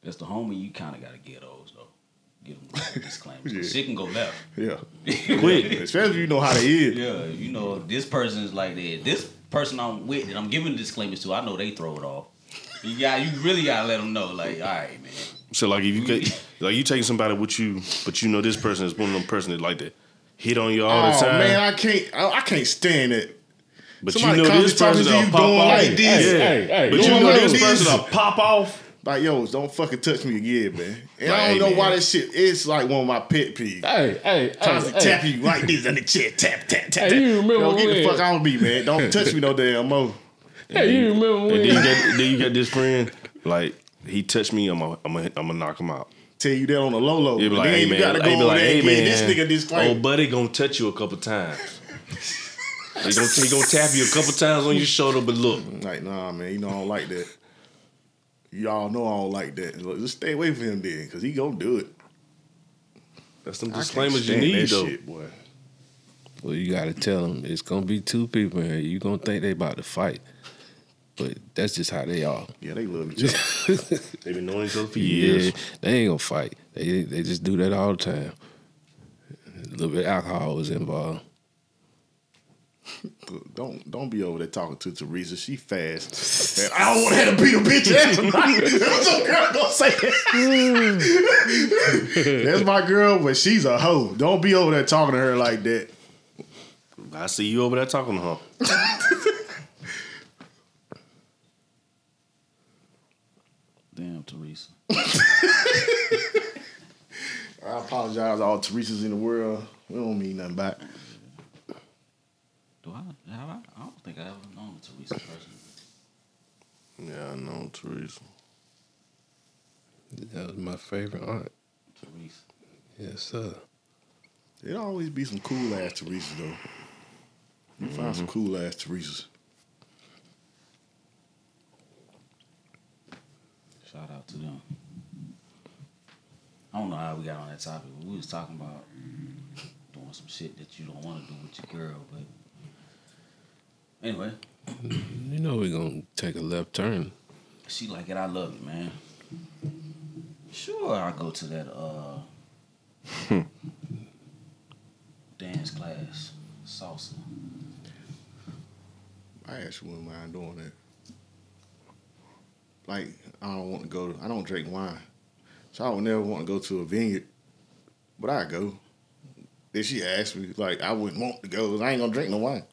That's the homie. You kind of gotta get those though. Get them disclaimers. Yeah. Shit can go left. Yeah, Quick. especially if you know how they is. Yeah, you know, this person is like that. This person I'm with that I'm giving disclaimers to, I know they throw it off. You got, you really gotta let them know, like, all right, man. So like if you get like you taking somebody with you, but you know this person is one of them person that like that hit on you all the oh time. man, I can't, I, I can't stand it. but somebody you know this to talk person to will you pop doing off. like this. Yeah. Hey, hey, but you know like this this. person will pop off. Like, yo, don't fucking touch me again, man. And Like, I don't hey, know man. why that shit. It's like one of my pet peeves. Hey, hey, Constantly hey, tap hey. Tap you like this on the chest, tap, tap, tap, Hey, tap. you remember Yo, get the when- fuck out of me, man. Don't touch me no damn more. Hey, you remember And then you when? got then you got this friend like he touched me, I'm gonna I'm gonna I'm gonna knock him out. Tell you that on the low low. He be like, then hey you man, gotta go he be like, hey man, this nigga oh disclaimer. buddy gonna touch you a couple times. he gonna he gonna tap you a couple times on your shoulder, but look, Like, nah, man, you know I don't like that. Y'all know I don't like that. Look, Just stay away from him then, cause he gonna do it. that's some I disclaimers you need that though. shit, boy. Well, you gotta tell them it's gonna be two people in here. You gonna think they about to fight, but that's just how they are. Yeah, they love each other. They've been knowing each other for Yeah, years. they ain't gonna fight. They they just do that all the time. A little bit of alcohol was involved. Don't don't be over there talking to Teresa. She fast. Man, I don't want to have to beat a bitch ass tonight. Some girl gonna say that. That's my girl, but she's a hoe. Don't be over there talking to her like that. I see you over there talking to her. Damn, Teresa. I apologize to all Teresas in the world. We don't mean nothing back. Do I? Have I? I don't think I ever known Teresa personally. Yeah, I know Teresa. That was my favorite aunt. Teresa. Yes, sir. There'll always be some cool ass Teresas though. You find some mm-hmm. cool ass Teresas. Shout out to them. I don't know how we got on that topic, but we was talking about doing some shit that you don't want to do with your girl, but anyway, You know we're gonna take a left turn. she like it. I love it, man. Sure, I go to that uh dance class, salsa. I actually wouldn't mind doing that. Like, I don't want to go. I don't drink wine, so I would never want to go to a vineyard. But I go. Then she asked me, like, I wouldn't want to go. 'cause I ain't gonna drink no wine.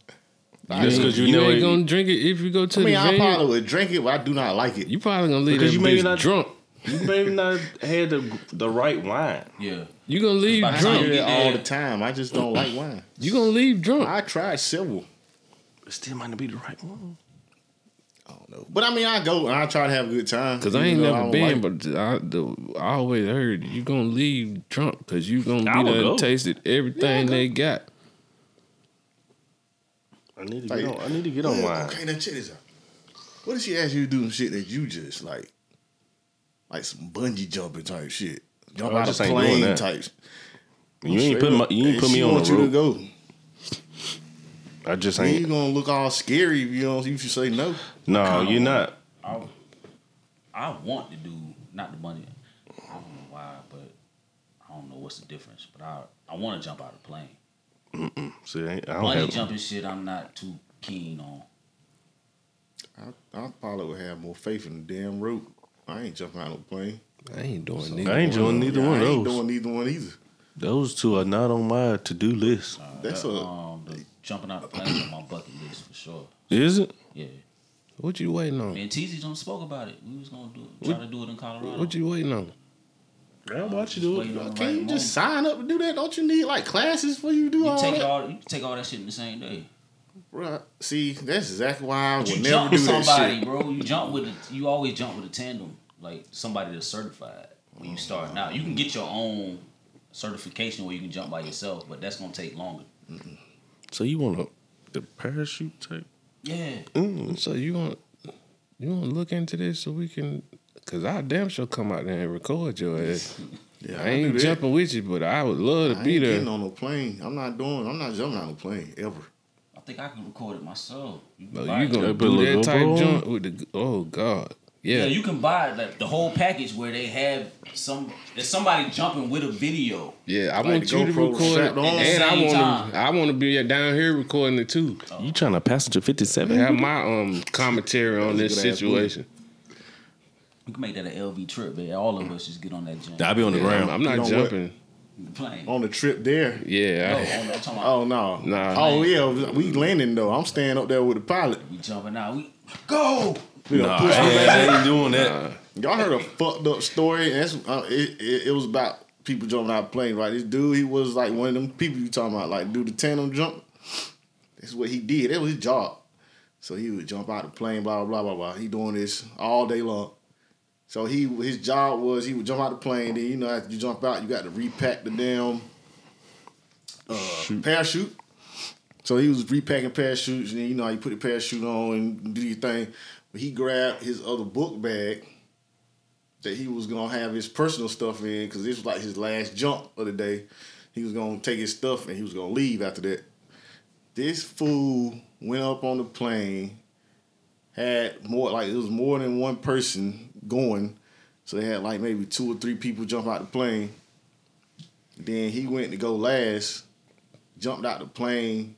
I, Just you 'cause you you know ain't it- gonna drink it if you go to I mean, the I venue. probably would drink it, but I do not like it. You probably gonna leave Because you maybe bitch not- drunk. You maybe not had the the right wine. Yeah, You gonna leave By the I time drunk. you get all the time. I just don't like wine. You gonna leave drunk. I tried several. It still might not be the right one. I don't know, but I mean, I go and I try to have a good time. Cause I ain't never don't been, like- but I, the, I always heard you gonna leave drunk because you gonna be would done go. tasted everything they got. I need to Like- get on. I need to get on Yeah. Okay, now check this out. What if she asked you to do some shit that you just like, like some bungee jumping type shit, jump Oh, out of just ain't doing plane that. types? You ain't put my, you ain't And put me she on want the you to go. I just Then you gonna look all scary if you don't. If you say no. No, you're not. I I want to do not the money. I don't know why, but I don't know what's the difference. But I I want to jump out of the plane. See, I, ain't- I don't Money have. jumping shit, I'm not too keen on. I, I probably would have more faith in the damn rope. I ain't jumping out of no plane. I ain't doing So- neither. I ain't doing neither Yeah, one I ain't those. doing neither one either. Those two are not on my to do list. That's That, a um the jumping out the plane on my bucket list for sure. Is it? Yeah, What you waiting on? me and TZ don't spoke about it. We was gonna do try to do it in Colorado. What you waiting on? I watch you do it. on the Can right you moment. just sign up to do that? Don't you need like classes for you to do You all take that? all you take all that shit in the same day. Bruh, see, that's exactly why I would You never jump do with that somebody, shit. bro. You jump with a, you always jump with a tandem, like somebody that's certified when you start mm. out. You can get your own certification where you can jump by yourself, but that's gonna take longer. Mm-hmm. So you want a the parachute type? Yeah. Mm, so you want you want to look into this so we can, cause I damn sure come out there and record your ass. Yeah, I do ain't that. jumping with you, but I would love to I be ain't there. getting on no plane. I'm not doing. I'm not jumping on no plane ever. I think I can record it myself. You No, you it. gonna Yeah, put a do that type GoPro jump with the? Oh God, Yeah, yeah. you can buy like the whole package where they have some. There's somebody jumping with a video. Yeah, I Like want you to GoPro record it, on. and I want time. to. I want to be down here recording it too. You trying to passenger fifty seven? Have my um commentary on this a ass situation. You can make that an LV trip, man. All of us just get on that jump. I'll be on the Yeah, ground. I'm, I'm not You know what? jumping. plane. On the trip there. Yeah, No, I- on the- I'm talking about Oh no. Nah. Oh yeah, we landing though. I'm staying up there with the pilot. we jumping out. We go. We Nah, pushed I the ain't, back. I ain't doing that. Y'all heard a fucked up story? That's uh, it, it. It was about people jumping out of plane. Right, this dude, he was like one of them people you talking about, like do the tandem jump. That's what he did. That was his job. So he would jump out the plane, blah blah blah blah. He doing this all day long. So he his job was he would jump out the plane. Then you know after you jump out, you got to repack the damn uh, parachute. So he was repacking parachutes, and then you know you put the parachute on and do your thing. But he grabbed his other book bag that he was gonna have his personal stuff in because this was like his last jump of the day. He was gonna take his stuff and he was gonna leave after that. This fool went up on the plane, had more like it was more than one person going, so they had like maybe two or three people jump out the plane. Then he went to go last, jumped out the plane,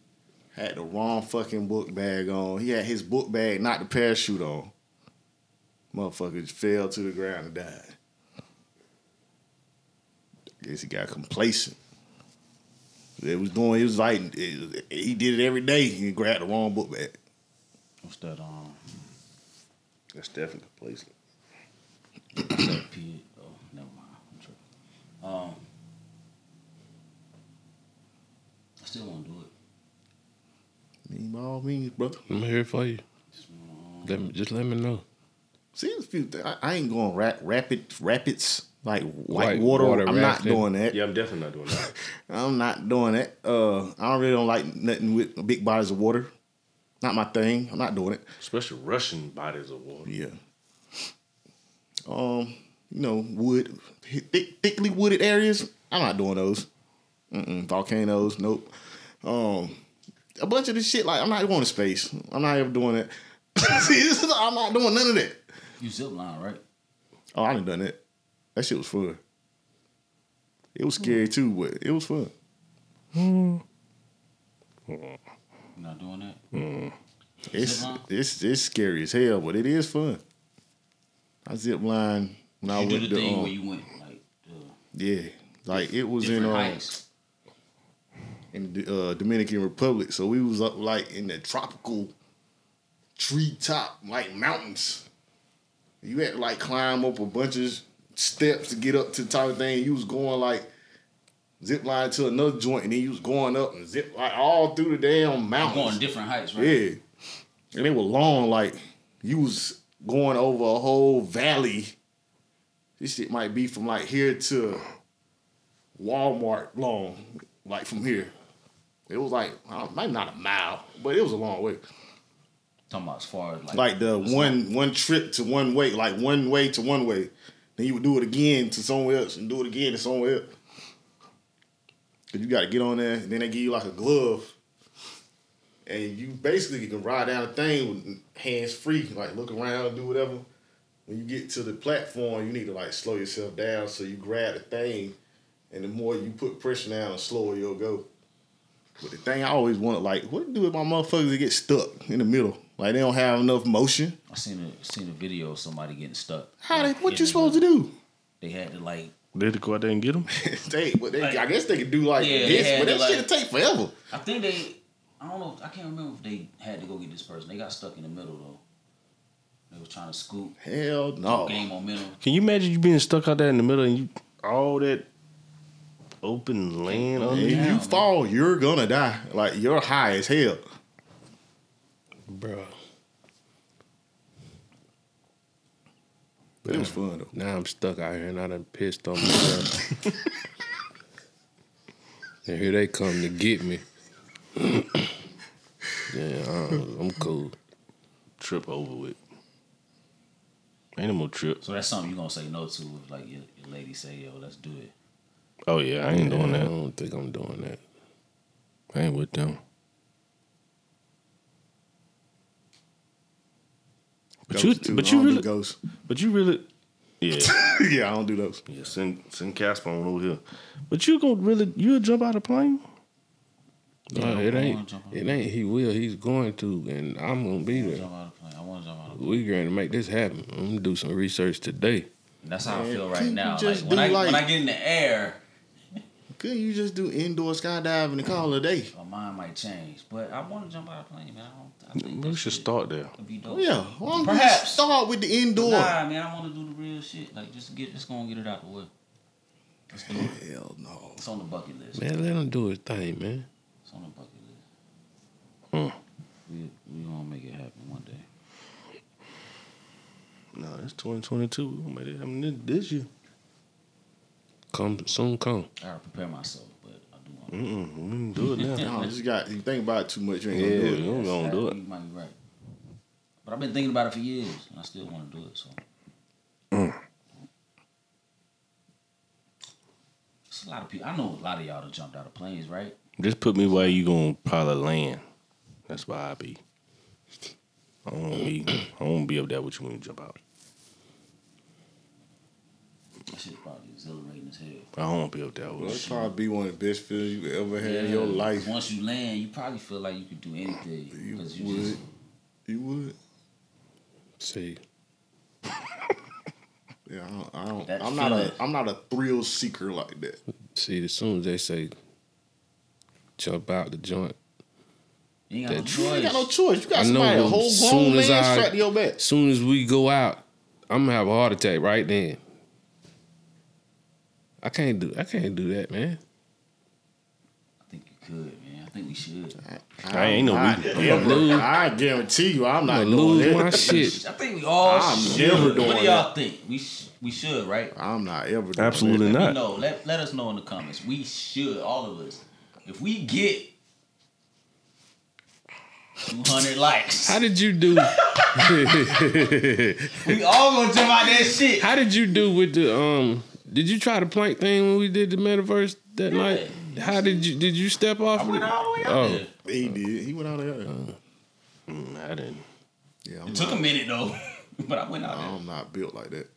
had the wrong fucking book bag on. He had his book bag, not the parachute on. Motherfucker fell to the ground and died. I Guess he got complacent. It was doing. He was like it- he did it every day. He grabbed the wrong book bag. What's that? Um, That's definitely complacent. what's that P? Oh, never mind. I'm tripping. Um, I still want to do it. I mean, by all means, brother. I'm here for you. Just um, Let me just let me know. See, a few things. I, I ain't going rap, rapid rapids like white White water. water I'm not doing that. Yeah, I'm definitely not doing that. I'm not doing that. Uh, I don't really don't like nothing with big bodies of water. Not my thing. I'm not doing it. Especially Russian bodies of water. Yeah. Um, you know, wood, thick, thickly wooded areas. I'm not doing those. Mm-mm. Volcanoes, nope. Um, a bunch of this shit. Like I'm not going to space. I'm not ever doing that. See, this is, I'm not doing none of that. you zip line, right? Oh, I done done that. That shit was fun. It was scary too, but it was fun. Not doing that? It's it's it's scary as hell, but it is fun. I zip line when I went the to thing um, where you went like the yeah, like it was in um, heights. in the uh, Dominican Republic. So we was up like in the tropical treetop like mountains. You had to like climb up a bunch of steps to get up to the top of the thing. You was going like zip line to another joint, and then you was going up and zip like all through the damn mountains. going different heights, right? Yeah. And they were long, like you was going over a whole valley. This shit might be from like here to Walmart long, like from here. It was like maybe not a mile, but it was a long way. Talking about as far as like Like the one one trip to one way, like one way to one way. Then you would do it again to somewhere else and do it again to somewhere else. You gotta get on there, and then they give you like a glove. And you basically can ride down the thing with hands free, like look around, and do whatever. When you get to the platform, you need to like slow yourself down so you grab the thing, and the more you put pressure down, the slower you'll go. But the thing I always wanted, like, what to do with my motherfuckers that get stuck in the middle? Like they don't have enough motion. I seen a seen a video of somebody getting stuck. How they, what you supposed to do? They had to like They had to go out there and get them. they, but they, Like- I guess they could do like Yeah, this, but that like- shit take forever. I think they I don't know I can't remember if they had to go get this person. They got stuck in the middle though. They was trying to scoop, Hell no. gain momentum. Can you imagine you being stuck out there in the middle and you all that open land under If you. you man. fall, you're gonna die. Like you're high as hell. Bro, it was fun though. now I'm stuck out here and I done pissed on myself. and here they come to get me. yeah, I don't- I'm cool. Trip over with. Ain't no more trip. So that's something you're gonna say no to if like your, your lady say, yo, let's do it. Oh yeah, I ain't doing that. I don't think I'm doing that. I ain't with them. But you, too. but I you don't do really, ghosts. but you really, yeah, yeah, I don't do those. yeah. Send send Casper on over here. But you gonna really, you would jump out of plane? No, Yeah, it ain't. It ain't. He will. He's going to, and I'm gonna be I there. jump out. I want to jump out of plane. We going to make this happen. I'm gonna do some research today. That's how I feel right now. Like when do, I when I get in the air, Couldn't you just do indoor skydiving and call it a day? my mind might change. But I want to jump out of plane, man. I don't. I think We should start there. would be dope. Yeah, why Perhaps. start with the indoor? Nah, man, I want to do the real shit. Like just get, just gonna get it out the way. Let's do it. Hell no. It's on the bucket list. Man, let him do his thing, man. It's on the bucket list. Hmm. We we gonna make it happen one day. No, it's 2022. We gonna make it happen this- this year. Come soon, come. I gotta prepare myself, but I do want. Mm-mm, we do it now. No, you got you think about it too much, you ain't yeah, gonna do it. don't gonna do it. You might be right. But I've been thinking about it for years, and I still want to do it. So. Mm. It's a lot of people. I know a lot of y'all that jumped out of planes, right? Just put me where you gonna probably land. That's why I be. I don't wanna be. I won't be up there with you when you jump out. That shit probably exhilarating as hell. I don't want to be up there Well, with it's probably be one of the best feelings you ever had in your life. Once you land, you probably feel like you could do anything You because you, would. just You would. See, Yeah, I don't. I don't I'm not a. feeling. I'm not a thrill seeker like that. see. As soon as they say jump out the joint, you ain't got no That- You ain't got no choice. choice. You got I know, somebody, a whole soon grown as man I- strapped to your back. as soon as we go out, I'm gonna have a heart attack right then. I can't do. I can't do that, man. I think you could, man. I think we should. I ain't no I, we- ever- lose. I guarantee you, I'm I'm not gonna doing lose that. my shit. I think we all I'm should. never what do y'all think? We sh- we should, right? I'm not ever doing Absolutely that. Not. No, Let, let us know in the comments. We should, all of us. If we get 200 likes, How did you do? we all gonna jump out that shit. How did you do with the um? Did you try the plank thing when we did the metaverse that Yeah. night? How did you did you step off? I went it? all the way out Oh. there. He did. He went out there. Mm, I didn't. Yeah, I'm It took a minute though, but I went out there. I'm not built like that.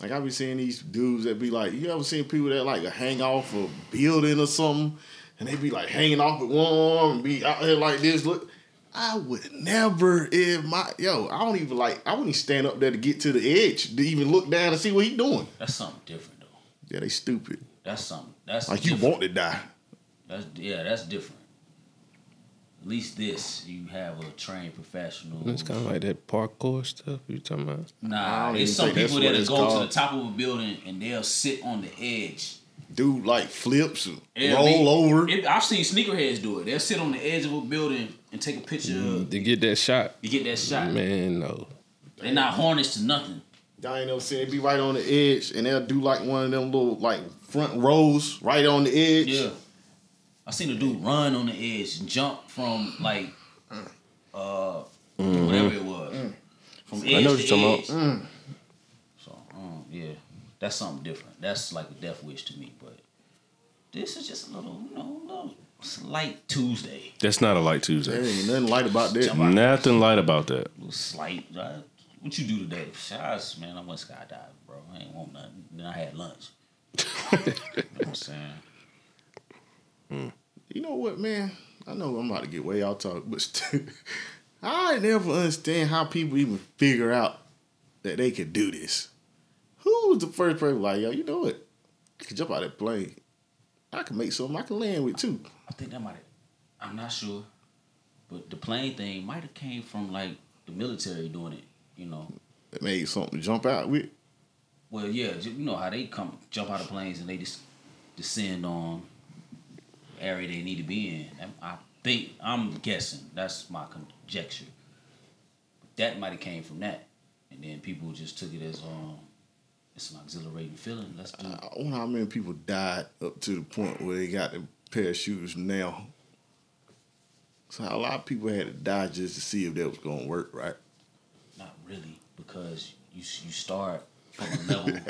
Like I be seeing these dudes that be like, you ever seen people that like hang off a building or something, and they be like hanging off with one arm and be out here like this. Look, I would never if my yo. I don't even like. I wouldn't even stand up there to get to the edge to even look down and see what he doing. That's something different though. Yeah, they stupid. That's something. That's Like you want to die. That's yeah. That's different. At least this, you have a trained professional. It's kind of like that parkour stuff you talking about. I Nah, it's some people that'll it's go to the top of a building and they'll sit on the edge. Dude like flips and It'll roll be- over. it- I've seen sneakerheads do it. They'll sit on the edge of a building and take a picture. of To get that shot, You get that shot. man, no. They're not harnessed to nothing. Y'all ain't never seen it be right on the edge, and they'll do like one of them little like front rows right on the edge. Yeah. I seen a dude run on the edge and jump from like uh whatever it was. From edge I know what to you're talking edge. about. So um, yeah. That's something different. That's like a death wish to me, but this is just a little, you know, little slight Tuesday. That's not a light There Tuesday. ain't nothing light about that. Jump out. Nothing light about that. little slight. Uh, what you do today? Shots, man. I went skydiving, bro. I ain't want nothing. Then I had lunch. you know what I'm saying? You know what, man? I know I'm about to get way out talk, but still, I never understand how people even figure out that they could do this. Who was the first person like, yo, you know what? I can jump out of that plane. I can make something I can land with too. I think that might. I'm not sure, but the plane thing might have came from like the military doing it. You know, That made something to jump out with. Well, yeah, you know how they come jump out of planes and they just descend on area they need to be in. I think I'm guessing that's my conjecture. That might have came from that, and then people just took it as um, it's an exhilarating feeling. Let's do. it. I wonder how many people died up to the point where they got the parachutes now. So a lot of people had to die just to see if that was gonna work, right? Not really, because you you start from a level,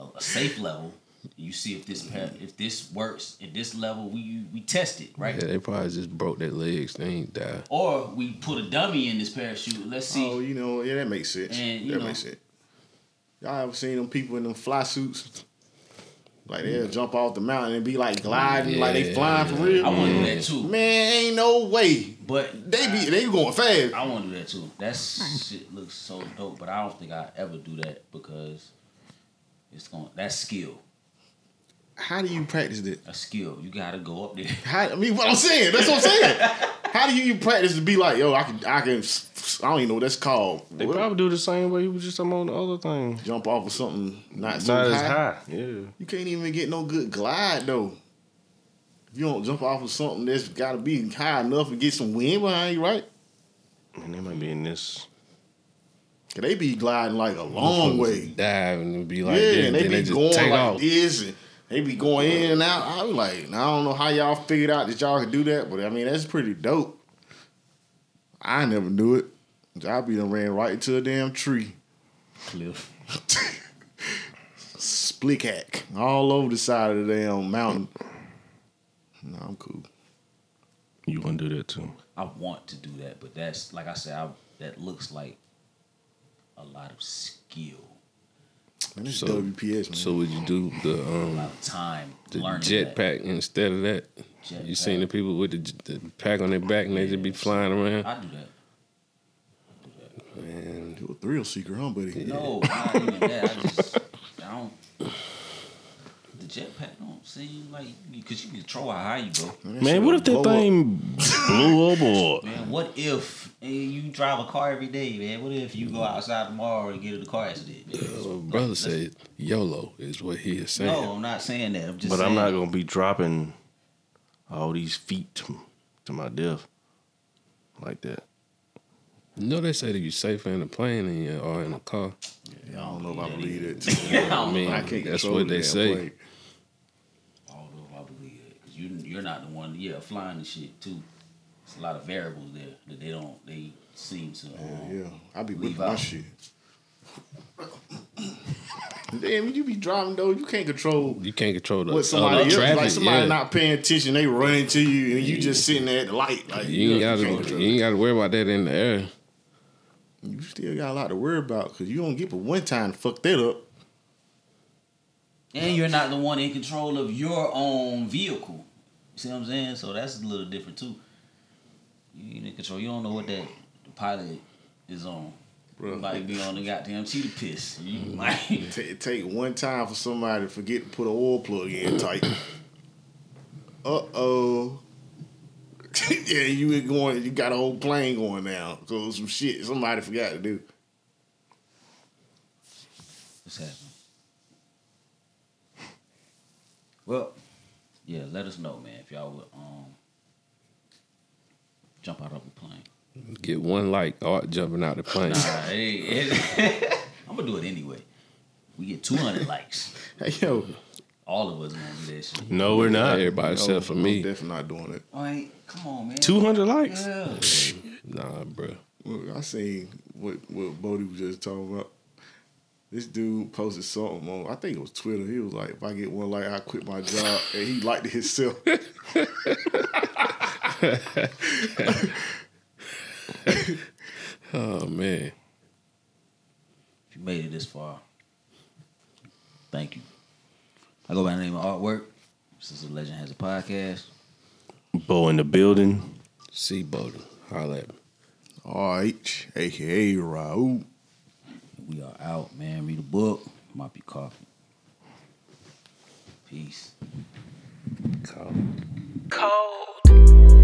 a, a safe level. You see if this pa- if this works at this level. We we test it right, Yeah, they probably just broke their legs. They ain't die. or we put a dummy in this parachute. Let's see. Oh, you know, yeah, that makes sense. And, you that know- makes sense. Y'all ever seen them people in them fly suits? Like they'll mm. jump off the mountain and be like gliding, like they Yeah, flying for real. I want to do that too, Man, ain't no way. but They be they going fast. I want to do that too. That shit looks so dope, but I don't think I ever do that because it's going. That's skill. How do you practice that? That's skill. You got to go up there. How, I mean, what I'm saying. That's what I'm saying. How do you practice to be like, yo, I can, I can, I don't even know what that's called. They What? probably do the same way you was just talking about the other thing. jump off of something not so Not as high. high. Yeah. You can't even get no good glide though. If you don't jump off of something that's got to be high enough to get some wind behind you, right? And they might be in this. 'Cause they be gliding like a long way. Dive and be like, yeah, this, and they then be they just going take like off. this, and they be going in and out. I was like, I don't know how y'all figured out that y'all could do that, but I mean that's pretty dope. I never knew it. I be done ran right into a damn tree. Cliff. Split hack all over the side of the damn mountain. No, I'm cool. You want to do that too? I want to do that, but that's like I said. I, that looks like a lot of skill, Man, this So- WPS, man. So would you do the um time the jetpack instead of that? You seen the people with the, the pack on their back and they just be flying around? I do that. Man, you a thrill seeker, huh, buddy? No, not even that. I just I don't. The jetpack don't seem like because you can control how high you go. that Man, what if that blow up. thing blew up or Man, what if and you drive a car every day, man? What if you go mm. outside tomorrow and get in a car accident? Man? my brother said YOLO is what he is saying. No, I'm not saying that. I'm just. But I'm not gonna be dropping all these feet to, to my death like that. You know they say that you're safer in a plane than you are in a car. I don't know if I believe it. Too. I mean. I can't that's what they damn say. plane. I don't know if I believe it because you you're not the one. Yeah, flying and shit too. There's a lot of variables there that they don't. They seem to. Um, Yeah, I be Leave with my shit. Damn, when you be driving though, you can't control You can't control the what somebody other else. traffic. like somebody yeah. not paying attention, they run into you, and you just sitting there at the light. Like you ain't gotta can't you ain't gotta worry about that in the air. You still got a lot to worry about because you don't get but one time to fuck that up. And you're not the one in control of your own vehicle. You see what I'm saying? So that's a little different too. You ain't in control. You don't know what that pilot is on. Bruh. might be on the goddamn cheetah piss. You might. Ta- It take one time for somebody to forget to put an oil plug in tight. Uh oh. yeah, you ain't going. You got a whole plane going now. So some shit somebody forgot to do. What's happening? Well, yeah, let us know, man, if y'all would um jump out of a plane. Get one like Art jumping out the plane. Nah, hey, I'm gonna do it anyway. We get 200 likes. Hey yo, All of us gonna do that shit. No, we're not. Everybody except for I'm me. definitely not doing it. Oh, All right, come on, man. Two hundred likes. Yeah. Nah, bro. Look, I seen what what Bodie was just talking about. This dude posted something on, I think it was Twitter. He was like, "If I get one like, I quit my job," and he liked it himself. Oh man. If you made it this far, thank you. I go by the name of Artwork. This is a Legend Has a Podcast. Bo in the building. See Bowden. Holla at me. R.H. aka Raul. We are out, man. Read a book. Might be coffee. Peace. Call. Cold